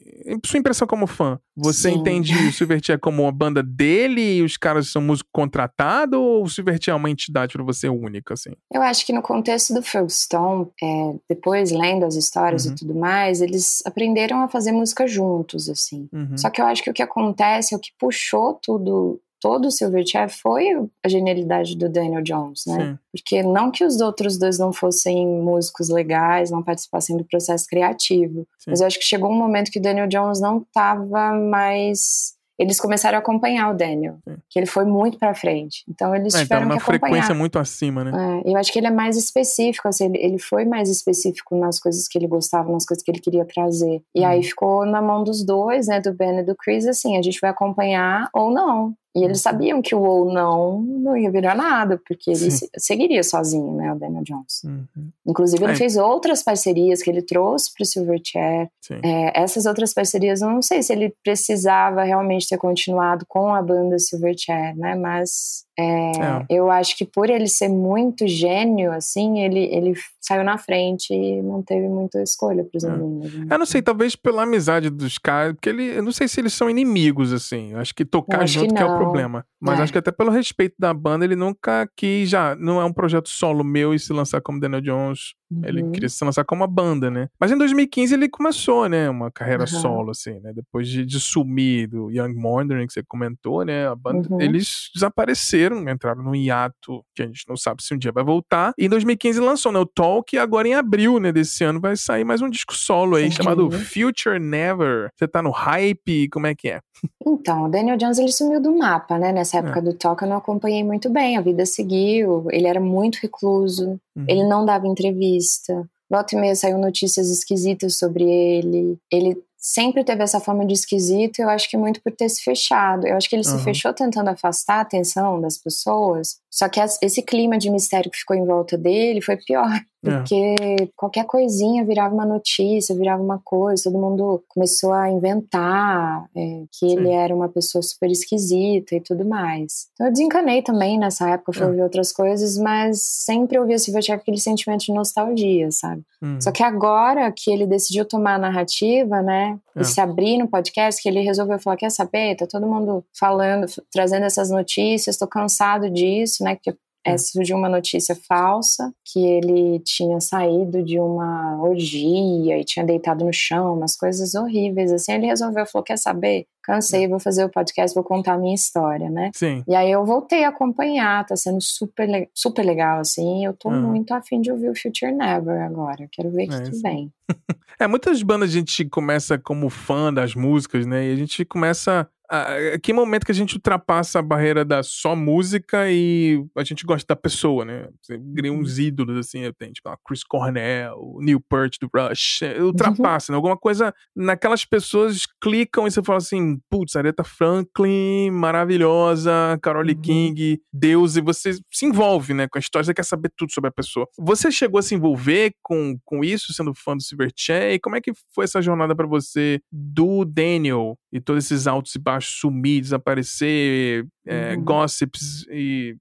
Sua impressão como fã, você Sim. entende o Silverchair como uma banda dele e os caras são músico contratado ou o Silverchair é uma entidade para você única, assim? Eu acho que no contexto do Philstone, é, depois lendo as histórias uhum. e tudo mais, eles aprenderam a fazer música juntos, assim. Uhum. Uhum. Só que eu acho que o que acontece, o que puxou tudo, todo o Silverchair foi a genialidade do Daniel Jones, né? Sim. Porque não que os outros dois não fossem músicos legais, não participassem do processo criativo, Sim. mas eu acho que chegou um momento que o Daniel Jones não estava mais eles começaram a acompanhar o Daniel, Sim. que ele foi muito para frente. Então eles é, tiveram então, uma que acompanhar. frequência muito acima, né? É, eu acho que ele é mais específico, assim, ele, ele, foi mais específico nas coisas que ele gostava, nas coisas que ele queria trazer. E uhum. aí ficou na mão dos dois, né, do Ben e do Chris, assim, a gente vai acompanhar ou não. E eles uhum. sabiam que o ou não não ia virar nada, porque ele Sim. seguiria sozinho, né, o Daniel Jones. Uhum. Inclusive, ele é. fez outras parcerias que ele trouxe para o Silverchair. É, essas outras parcerias, eu não sei se ele precisava realmente ter continuado com a banda Silverchair, né, mas é, é. Eu acho que por ele ser muito gênio, assim, ele, ele saiu na frente e não teve muita escolha pros é. Né? Eu não sei, talvez pela amizade dos caras, porque ele, eu não sei se eles são inimigos, assim. Eu acho que tocar acho junto que, que, é o problema. Mas é. acho que até pelo respeito da banda, ele nunca quis já. Não é um projeto solo meu e se lançar como Daniel Jones Uhum. Ele queria se lançar como uma banda, né? Mas em 2015 ele começou, né? Uma carreira uhum. solo, assim, né? Depois de, de, sumir do Young Modern, que você comentou, né? A banda, uhum. eles desapareceram, entraram num hiato que a gente não sabe se um dia vai voltar. E em 2015 lançou, né? O Talk, e agora em abril, né? Desse ano vai sair mais um disco solo aí, Sim. chamado Future Never. Você tá no hype? Como é que é? Então, o Daniel Jones ele sumiu do mapa, né? Nessa época é. do Talk eu não acompanhei muito bem. A vida seguiu, ele era muito recluso, uhum. ele não dava entrevista. Volta e meia saiu notícias esquisitas sobre ele. Ele sempre teve essa forma de esquisito, eu acho que muito por ter se fechado. Eu acho que ele uhum. se fechou tentando afastar a atenção das pessoas, só que esse clima de mistério que ficou em volta dele foi pior. É. Porque é. qualquer coisinha virava uma notícia, virava uma coisa, todo mundo começou a inventar é, que Sim. ele era uma pessoa super esquisita e tudo mais. Então eu desencanei também nessa época, fui é. ouvir outras coisas, mas sempre ouvi esse Silverchair aquele sentimento de nostalgia, sabe? Hum. Só que agora que ele decidiu tomar a narrativa, né, e é. se abrir no podcast, que ele resolveu falar: quer saber? Tá todo mundo falando, trazendo essas notícias, tô cansado disso, né? É, surgiu uma notícia falsa que ele tinha saído de uma orgia e tinha deitado no chão, umas coisas horríveis. Assim, ele resolveu, falou: Quer saber? Cansei, vou fazer o podcast, vou contar a minha história, né? Sim. E aí eu voltei a acompanhar, tá sendo super, super legal, assim. Eu tô uhum. muito afim de ouvir o Future Never agora. Quero ver o que, é que vem. é, muitas bandas a gente começa como fã das músicas, né? E a gente começa a, que momento que a gente ultrapassa a barreira da só música e a gente gosta da pessoa, né? Você cria uhum. uns ídolos, assim, tenho, tipo, a Chris Cornell, Neil Peart do Rush, é, ultrapassa, uhum. né? Alguma coisa naquelas pessoas clicam e você fala assim, putz, Aretha Franklin, maravilhosa, Carole uhum. King, Deus, e você se envolve, né, com a história, você quer saber tudo sobre a pessoa. Você chegou a se envolver com, com isso, sendo fã do Silverchair, e como é que foi essa jornada para você do Daniel e todos esses altos e baixos sumir, desaparecer, é, uhum. gossips e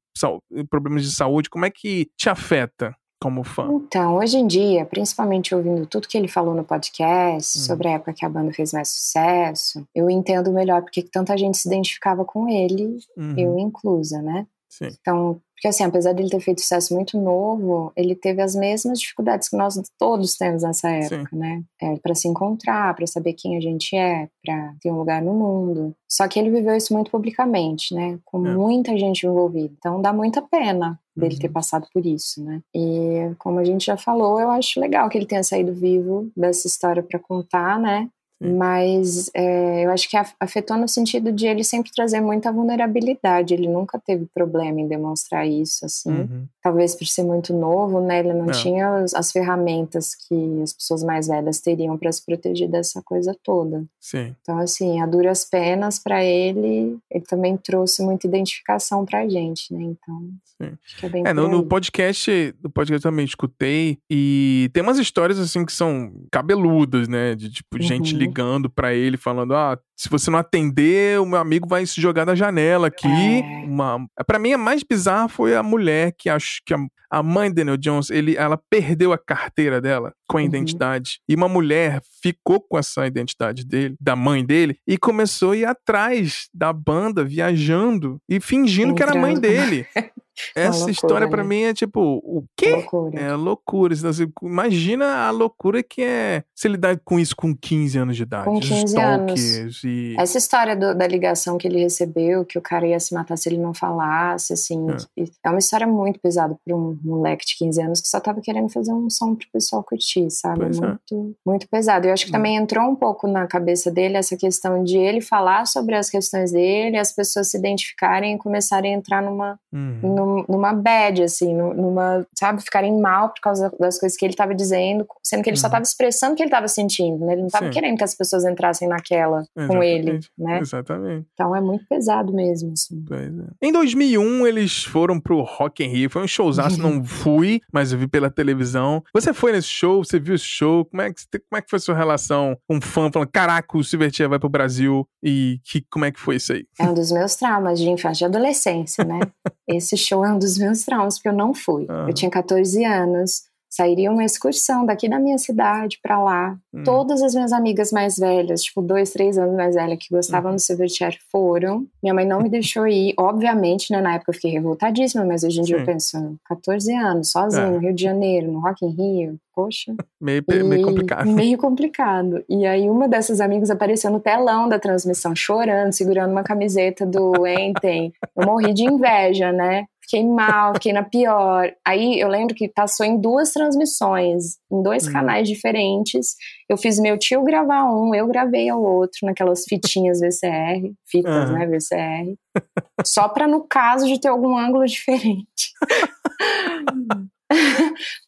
problemas de saúde, como é que te afeta? Como fã? Então, hoje em dia, principalmente ouvindo tudo que ele falou no podcast uhum. sobre a época que a banda fez mais sucesso, eu entendo melhor porque tanta gente se identificava com ele, uhum. eu inclusa, né? Sim. Então, porque assim, apesar de ele ter feito sucesso muito novo, ele teve as mesmas dificuldades que nós todos temos nessa época, Sim. né? É, para se encontrar, para saber quem a gente é, para ter um lugar no mundo. Só que ele viveu isso muito publicamente, né? Com é. muita gente envolvida. Então dá muita pena dele uhum. ter passado por isso, né? E como a gente já falou, eu acho legal que ele tenha saído vivo dessa história para contar, né? Mas é, eu acho que afetou no sentido de ele sempre trazer muita vulnerabilidade. Ele nunca teve problema em demonstrar isso, assim. Uhum. Talvez por ser muito novo, né? Ele não, não. tinha as, as, ferramentas que as pessoas mais velhas teriam para se proteger dessa coisa toda. Sim. Então, assim, a duras penas para ele, ele também trouxe muita identificação para a gente, né? Então, Sim. acho que é bem. É, no, no, podcast, no podcast também escutei e tem umas histórias assim que são cabeludas, né? De tipo gente ligando uhum ligando para ele, falando: ah, se você não atender, o meu amigo vai se jogar da janela aqui. É. Uma... Pra mim, a mais bizarra foi a mulher que acho que a, a mãe de Daniel Jones, ele, ela perdeu a carteira dela com a uhum. identidade. E uma mulher ficou com essa identidade dele, da mãe dele, e começou a ir atrás da banda, viajando e fingindo Entrando. que era a mãe dele. Essa loucura, história para né? mim é tipo, o quê? Loucura. É loucura. Imagina a loucura que é se lidar com isso com 15 anos de idade. Com 15 anos. E... Essa história do, da ligação que ele recebeu, que o cara ia se matar se ele não falasse, assim, é, é uma história muito pesada para um moleque de 15 anos que só tava querendo fazer um som pro pessoal curtir, sabe? Pois é. muito, é. muito pesado. Eu acho que hum. também entrou um pouco na cabeça dele essa questão de ele falar sobre as questões dele, as pessoas se identificarem e começarem a entrar numa, uhum num, numa bad, assim, numa, sabe, ficarem mal por causa das coisas que ele estava dizendo, sendo que ele uhum. só estava expressando o que ele estava sentindo, né? Ele não estava querendo que as pessoas entrassem naquela Exatamente. com ele, né? Exatamente. Então é muito pesado mesmo, assim. É. Em 2001, eles foram pro Rock in Rio, foi um showzaço, não fui, mas eu vi pela televisão. Você foi nesse show, você viu esse show, como é que, como é que foi a sua relação com um fã falando, caraca, o Silverchair vai pro Brasil, e que, como é que foi isso aí? É um dos meus traumas de infância e adolescência, né? esse show show é um dos meus traumas, porque eu não fui. Uhum. Eu tinha 14 anos, sairia uma excursão daqui da minha cidade para lá. Uhum. Todas as minhas amigas mais velhas, tipo dois, três anos mais velhas, que gostavam uhum. do Silverchair, foram. Minha mãe não me deixou ir, obviamente, né? Na época eu fiquei revoltadíssima, mas hoje em Sim. dia eu penso, 14 anos, sozinho, é. no Rio de Janeiro, no Rock in Rio, poxa. Meio, meio complicado. Meio complicado. E aí uma dessas amigas apareceu no telão da transmissão, chorando, segurando uma camiseta do Enten. Eu morri de inveja, né? Fiquei mal, fiquei na pior. Aí eu lembro que passou em duas transmissões, em dois uhum. canais diferentes. Eu fiz meu tio gravar um, eu gravei ao outro, naquelas fitinhas VCR, fitas, uhum. né, VCR. Só para no caso de ter algum ângulo diferente.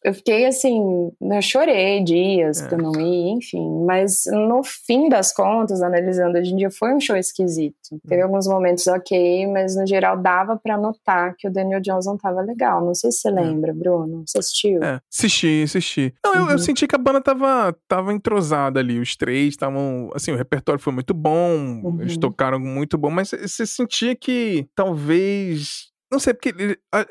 Eu fiquei assim, eu chorei dias é. pra não ir, enfim. Mas no fim das contas, analisando hoje em dia, foi um show esquisito. Teve hum. alguns momentos ok, mas no geral dava para notar que o Daniel Jones não tava legal. Não sei se você é. lembra, Bruno. Você assistiu? É, assisti, assisti. Não, uhum. eu, eu, uhum. senti que a banda tava, tava entrosada ali. Os três estavam. Assim, o repertório foi muito bom, uhum. eles tocaram muito bom, mas você sentia que talvez não sei, porque,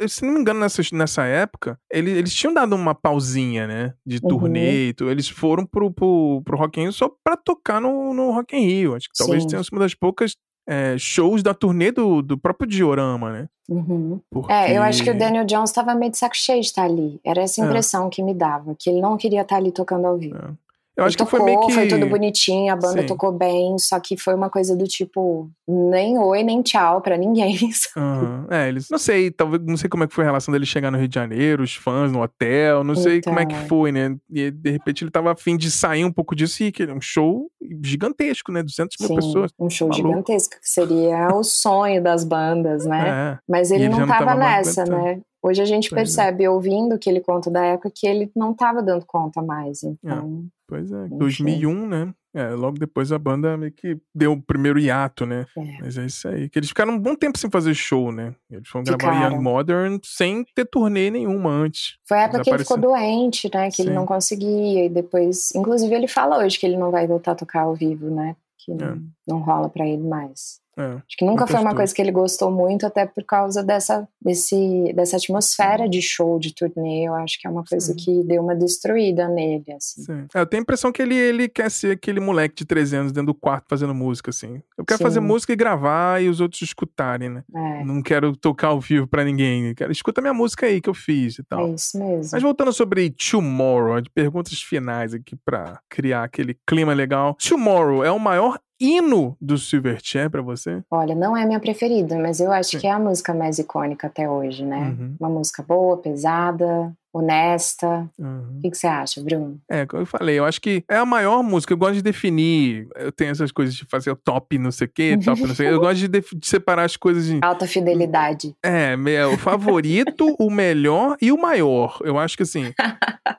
se não me engano, nessa, nessa época, eles, eles tinham dado uma pausinha, né? De uhum. turnê e tudo. Eles foram pro, pro, pro Rock in Rio só pra tocar no, no Rock in Rio. Acho que talvez Sim. tenha sido uma das poucas é, shows da turnê do, do próprio Diorama, né? Uhum. Porque... É, eu acho que o Daniel Jones estava meio de saco cheio de estar ali. Era essa É. impressão que me dava, que ele não queria estar ali tocando ao vivo. É. Eu acho que tocou, foi meio que. foi tudo bonitinho, a banda Sim. tocou bem, só que foi uma coisa do tipo, nem oi, nem tchau pra ninguém. Aham. É, eles. Não sei, talvez. Não sei como é que foi a relação dele chegar no Rio de Janeiro, os fãs no hotel, não sei como é que Então. foi, né? E de repente ele tava afim de sair um pouco disso e que é um show gigantesco, né? 200 mil Sim, pessoas. um show Maluco. gigantesco, que seria o sonho das bandas, né? É. Mas ele ele não não tava tava mais nessa, né? Hoje a gente Pois é. percebe, ouvindo o que ele conta da época, que ele não tava dando conta mais. Então, Pois é, Enfim. 2001, né? É, logo depois a banda meio que deu o primeiro hiato, né? é. Mas é isso aí. Que eles ficaram um bom tempo sem fazer show, né? Eles foram gravar. Young Modern sem ter turnê nenhuma antes. Foi a época que ele ficou doente, né? Que Sim. ele não conseguia. E depois. Inclusive, ele fala hoje que ele não vai voltar a tocar ao vivo, né? Que É. não, não rola pra ele mais. É. Acho que nunca foi uma coisa que ele gostou muito, até por causa dessa, desse, dessa atmosfera de show, de turnê. Eu acho que é uma coisa Sim. que deu uma destruída nele, assim. Sim. É, eu tenho a impressão que ele, ele quer ser aquele moleque de 13 anos dentro do quarto fazendo música, assim. Eu quero Sim. fazer música e gravar e os outros escutarem, né? É, Não quero tocar ao vivo pra ninguém. Eu quero escuta minha música aí que eu fiz e tal. é isso mesmo. Mas voltando sobre Tomorrow, de perguntas finais aqui pra criar aquele clima legal. Tomorrow é o maior hino do Silverchair pra você? Olha, não é minha preferida, mas eu acho Sim. que é a música mais icônica até hoje, né? Uhum. Uma música boa, pesada, honesta. Uhum. O que, você acha, Bruno? É, como eu falei, eu acho que é a maior música. Eu gosto de definir. Eu tenho essas coisas de fazer o top não sei o quê, top não sei o quê. Eu gosto de, de separar as coisas em. Alta fidelidade. É, me- o favorito, o melhor e o maior. Eu acho que assim.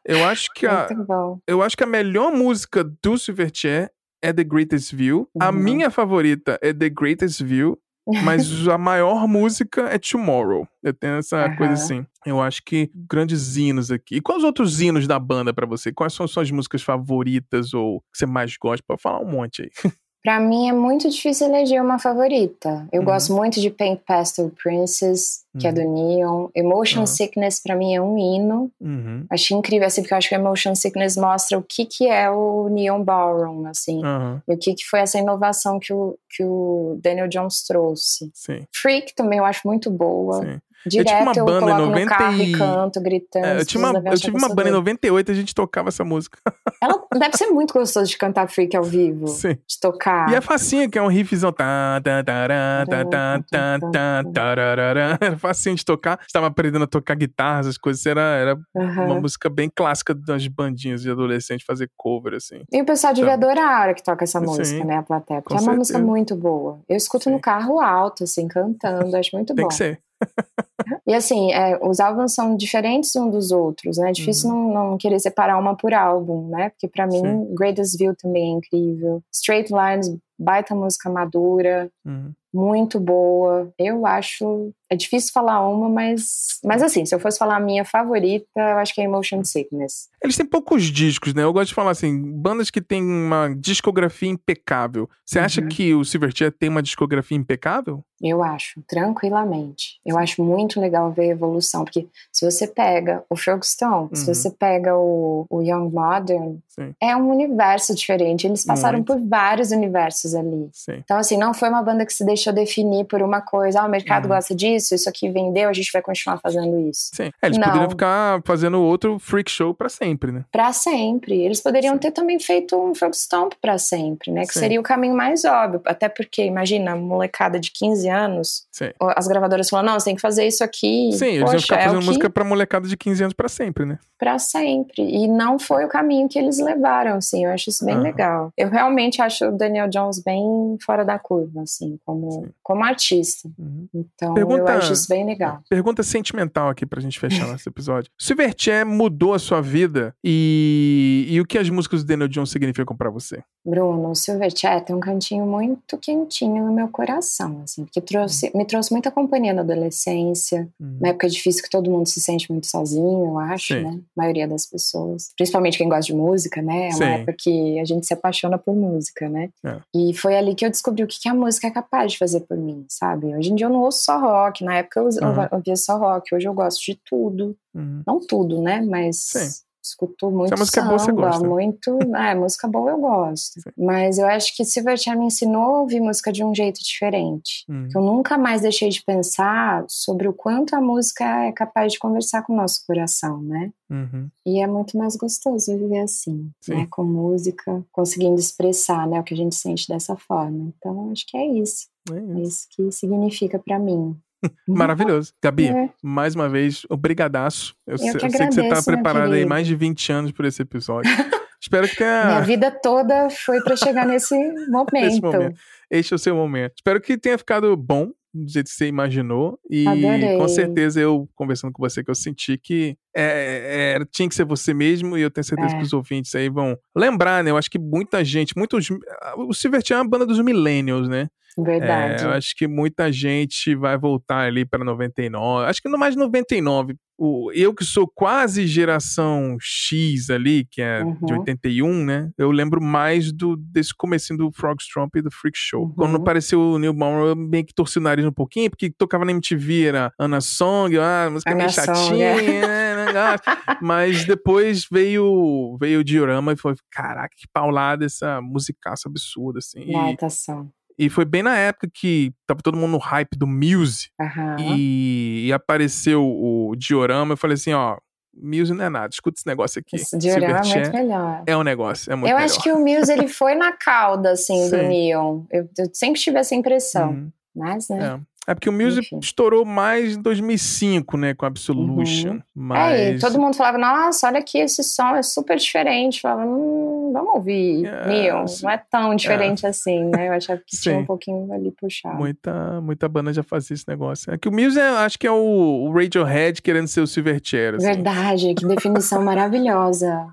Eu acho que a, eu acho que a melhor música do Silverchair é The Greatest View. A Uhum. minha favorita é The Greatest View. Mas a maior música é Tomorrow. Eu tenho essa Aham. coisa assim. Eu acho que grandes hinos aqui. E quais os outros hinos da banda pra você? Quais são suas músicas favoritas ou que você mais gosta? Pode falar um monte aí. Pra mim é muito difícil eleger uma favorita. Eu Uhum. gosto muito de Paint Pastel Princess, que é do Neon. Emotion Uhum. Sickness pra mim é um hino. Uhum. Achei incrível, assim, porque eu acho que Emotion Sickness mostra o que, que é o Neon Ballroom, assim. E o que, que foi essa inovação que o, que o Daniel Jones trouxe. sim, Freak também eu acho muito boa. sim. Direto tinha uma eu, banda em coloco 90 no carro e- canto, gritando. É, eu, as tive uma, eu tive uma banda em doida. 98 e a gente tocava essa música. Ela deve ser muito gostoso de cantar Freak ao vivo. Sim. De tocar. E é facinho, que é um riffzão. Era facinho de tocar. Estava aprendendo a tocar guitarra, essas coisas. Era, era Aham. uma música bem clássica das bandinhas de adolescente fazer cover, assim. E o pessoal devia Então. adorar a hora que toca essa Sim, música, né? A plateia. Porque é uma música certeza. muito boa. Eu escuto Sim. no carro alto, assim, cantando. Acho muito Tem bom. que ser. E assim, é, os álbuns são diferentes um dos outros, né? É difícil não, não querer separar uma por álbum, né? Porque pra mim, Sim. Greatest View também é incrível. Straight Lines, baita música madura, Uhum. muito boa. Eu acho. É difícil falar uma, mas. Mas assim, se eu fosse falar a minha favorita, eu acho que é Emotion Sickness. Eles têm poucos discos, né? Eu gosto de falar assim, bandas que têm uma discografia impecável. Você acha Uhum. que o Silverchair tem uma discografia impecável? Eu acho, tranquilamente. Eu acho muito legal ver a evolução, porque se você pega o Frogstone, se Uhum. você pega o, o Young Modern, Sim. é um universo diferente. Eles passaram Muito. por vários universos ali. Sim. Então, assim, não foi uma banda que se deixou definir por uma coisa. Ah, o mercado Uhum. gosta disso, isso aqui vendeu, a gente vai continuar fazendo isso. Sim. É, eles Não. poderiam ficar fazendo outro freak show pra sempre, né? Pra sempre. Eles poderiam Sim. ter também feito um Frogstomp pra sempre, né? Que Sim. seria o caminho mais óbvio. Até porque, imagina, molecada de 15 anos, Sim. as gravadoras falam, não, você tem que fazer isso aqui. Sim, eles Poxa, iam ficar é fazendo que... música pra molecada de 15 anos pra sempre, né? Pra sempre. E não foi o caminho que eles levaram, assim. Eu acho isso bem legal. Eu realmente acho o Daniel Jones bem fora da curva, assim, como, como artista. Uhum. Então, Pergunta- eu acho isso bem legal. Pergunta sentimental aqui pra gente fechar nosso episódio. Silverchair mudou a sua vida e, e o que as músicas do Daniel Jones significam pra você? Bruno, o Silverchair tem um cantinho muito quentinho no meu coração, assim, porque trouxe, me trouxe muita companhia na adolescência, Uhum. uma época difícil que todo mundo se sente muito sozinho, eu acho, Sim. né? A maioria das pessoas. Principalmente quem gosta de música, né? É Sim. uma época que a gente se apaixona por música, né? É. E foi ali que eu descobri o que a música é capaz de fazer por mim, sabe? Hoje em dia eu não ouço só rock, na época eu, eu ouvia só rock, hoje eu gosto de tudo. Uhum. Não tudo, né? Mas Sim. escuto muito Se a música é boa, você samba, gosta. muito. É, música boa eu gosto. Sim. Mas eu acho que Silverchair me ensinou a ouvir música de um jeito diferente. Hum. Que eu nunca mais deixei de pensar sobre o quanto a música é capaz de conversar com o nosso coração, né? Uhum. E é muito mais gostoso viver assim, Sim. né? Com música, conseguindo expressar, né? O que a gente sente dessa forma. Então, acho que é isso. É É isso. isso que significa pra mim. Maravilhoso. Gabi, É. mais uma vez, obrigadaço. Eu, sei, que eu sei que você tá meu preparada aí mais de 20 anos por esse episódio. Espero que Minha tenha. vida toda foi pra chegar nesse momento. Momento. Este é o seu momento. Espero que tenha ficado bom, do jeito que você imaginou. E Adorei. com certeza eu, conversando com você, que eu senti que é, é, tinha que ser você mesmo. E eu tenho certeza É. que os ouvintes aí vão lembrar, né? Eu acho que muita gente, muitos. O Silverchair é uma banda dos millennials, né? Verdade. É, eu acho que muita gente vai voltar ali para 99. Acho que no mais 99. O, eu que sou quase geração X ali, que é de Uhum. 81, né? Eu lembro mais do desse comecinho do Frog Stomp e do Freak Show. Uhum. Quando apareceu o Neil Monroe, eu meio que torci o nariz um pouquinho, porque tocava na MTV, era Ana Song, ah, música Ana meio Song, chatinha, é. né. Mas depois veio, veio o Diorama e foi, caraca, que paulada essa musicaça absurda, assim. Natação. E foi bem na época que tava todo mundo no hype do Muse Aham. e, e apareceu o diorama. Eu falei assim: ó, Muse não é nada, escuta esse negócio aqui. Esse diorama é Silverchair muito melhor. é um negócio, é muito eu melhor. acho que o Muse ele foi na cauda assim do. Neon. Eu, eu sempre tive essa impressão, Uhum, mas né? é. É porque o Muse Enfim. estourou mais em 2005, né, com Absolution. É, Mas. e todo mundo falava, nossa, olha aqui, esse som é super diferente. Falava, hum, vamos ouvir É, Neon. Não é tão diferente assim, né? Eu achava que tinha um pouquinho ali puxado. Muita, muita banda já fazia esse negócio. É que o Muse, é, acho que é o, o Radiohead querendo ser o Silverchair. Assim. Verdade, que definição maravilhosa.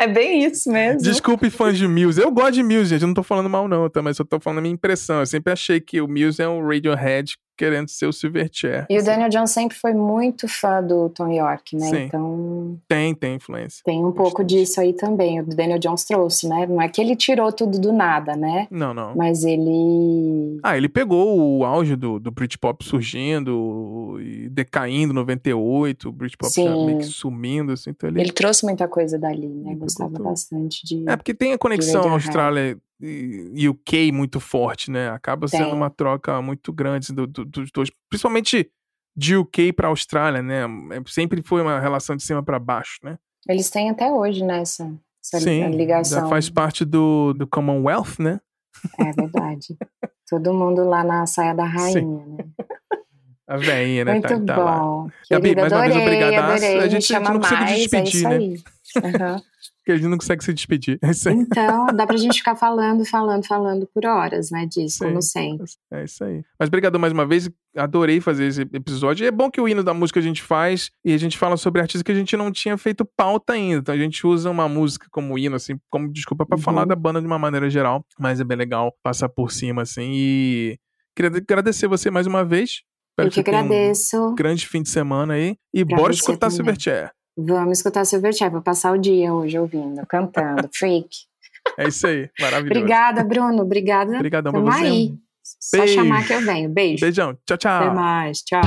é bem isso mesmo. Desculpe fãs de Muse. Eu gosto de Muse, gente. Eu não tô falando mal, não, tá? Mas eu tô falando a minha impressão. Eu sempre achei que o Muse é um Radiohead querendo ser o Silverchair. E o Assim, Daniel John sempre foi muito fã do Tom York, né? Sim. Então Tem, tem influência. tem um pouco Bastante. disso aí também. O Daniel Jones trouxe, né? Não é que ele tirou tudo do nada, né? Não, não. Mas ele. Ah, ele pegou o auge do, do Britpop surgindo e decaindo em 98, o Britpop já meio que sumindo, assim. Então ele... Ele trouxe muita coisa dali, né? Ele Gostava bastante de. É, porque tem a conexão. Austrália UK muito forte, né? Acaba sendo Tem. uma troca muito grande do- do- dos dois, principalmente de UK para Austrália, né? É, Sempre foi uma relação de cima para baixo, né? Eles têm até hoje, né? Essa, essa Sim, ligação. já faz parte do, do Commonwealth, né? É verdade. Todo mundo lá na saia da rainha, né? A veinha, né? Muito tá, tá lá. bom. Gabi, Querida, mais uma vez, adorei, obrigadaço. adorei. A gente não consegue mais, despedir, é isso né? aí. Porque a gente não consegue se despedir. É. Então, dá pra gente ficar falando, falando, falando por horas, né, disso, Sim. como sempre. É isso aí. Mas obrigado mais uma vez. Adorei fazer esse episódio. E é bom que o hino da música a gente faz e a gente fala sobre artistas que a gente não tinha feito pauta ainda. Então a gente usa uma música como hino, assim, como desculpa pra Uhum. falar da banda de uma maneira geral. Mas é bem legal passar por cima, assim. E queria agradecer você mais uma vez. Espero Eu que tenha agradeço. Um grande fim de semana aí. E Pra bora escutar. Silverchair. Vamos escutar Silverchair. Vou passar o dia hoje ouvindo, cantando. Freak. É isso aí. Maravilhoso. Obrigada, Bruno. Obrigada. Obrigadão Tamo você. aí. Só Beijo. chamar que eu venho. Beijo. Beijão. Tchau, tchau. Até mais. Tchau.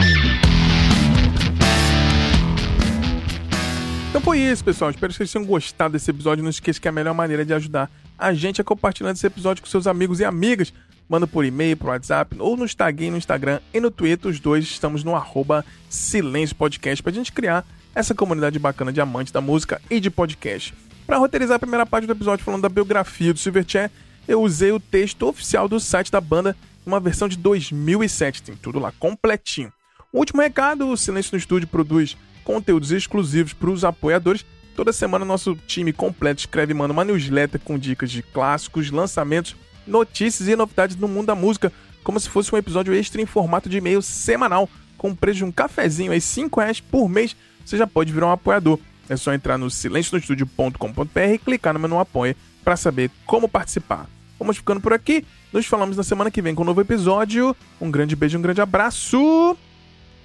Então foi isso, pessoal. Espero que vocês tenham gostado desse episódio. Não esqueça que a melhor maneira de ajudar a gente é compartilhando esse episódio com seus amigos e amigas. Manda por e-mail, por WhatsApp, ou no Instagram, no Instagram e no Twitter. Os dois estamos no arroba Silêncio Podcast pra gente criar essa comunidade bacana de amantes da música e de podcast. Para roteirizar a primeira parte do episódio falando da biografia do Silverchair, eu usei o texto oficial do site da banda, uma versão de 2007. Tem tudo lá completinho. Um último recado: o Silêncio no Estúdio produz conteúdos exclusivos para os apoiadores. Toda semana, nosso time completo escreve e manda uma newsletter com dicas de clássicos, lançamentos, notícias e novidades no mundo da música, como se fosse um episódio extra em formato de e-mail semanal, com o preço de um cafezinho aí, 5 reais por mês. Você já pode virar um apoiador. É só entrar no silencionostudio.com.br e clicar no menu Apoia para saber como participar. Vamos ficando por aqui. Nos falamos na semana que vem com um novo episódio. Um grande beijo, um grande abraço.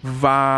Valeu!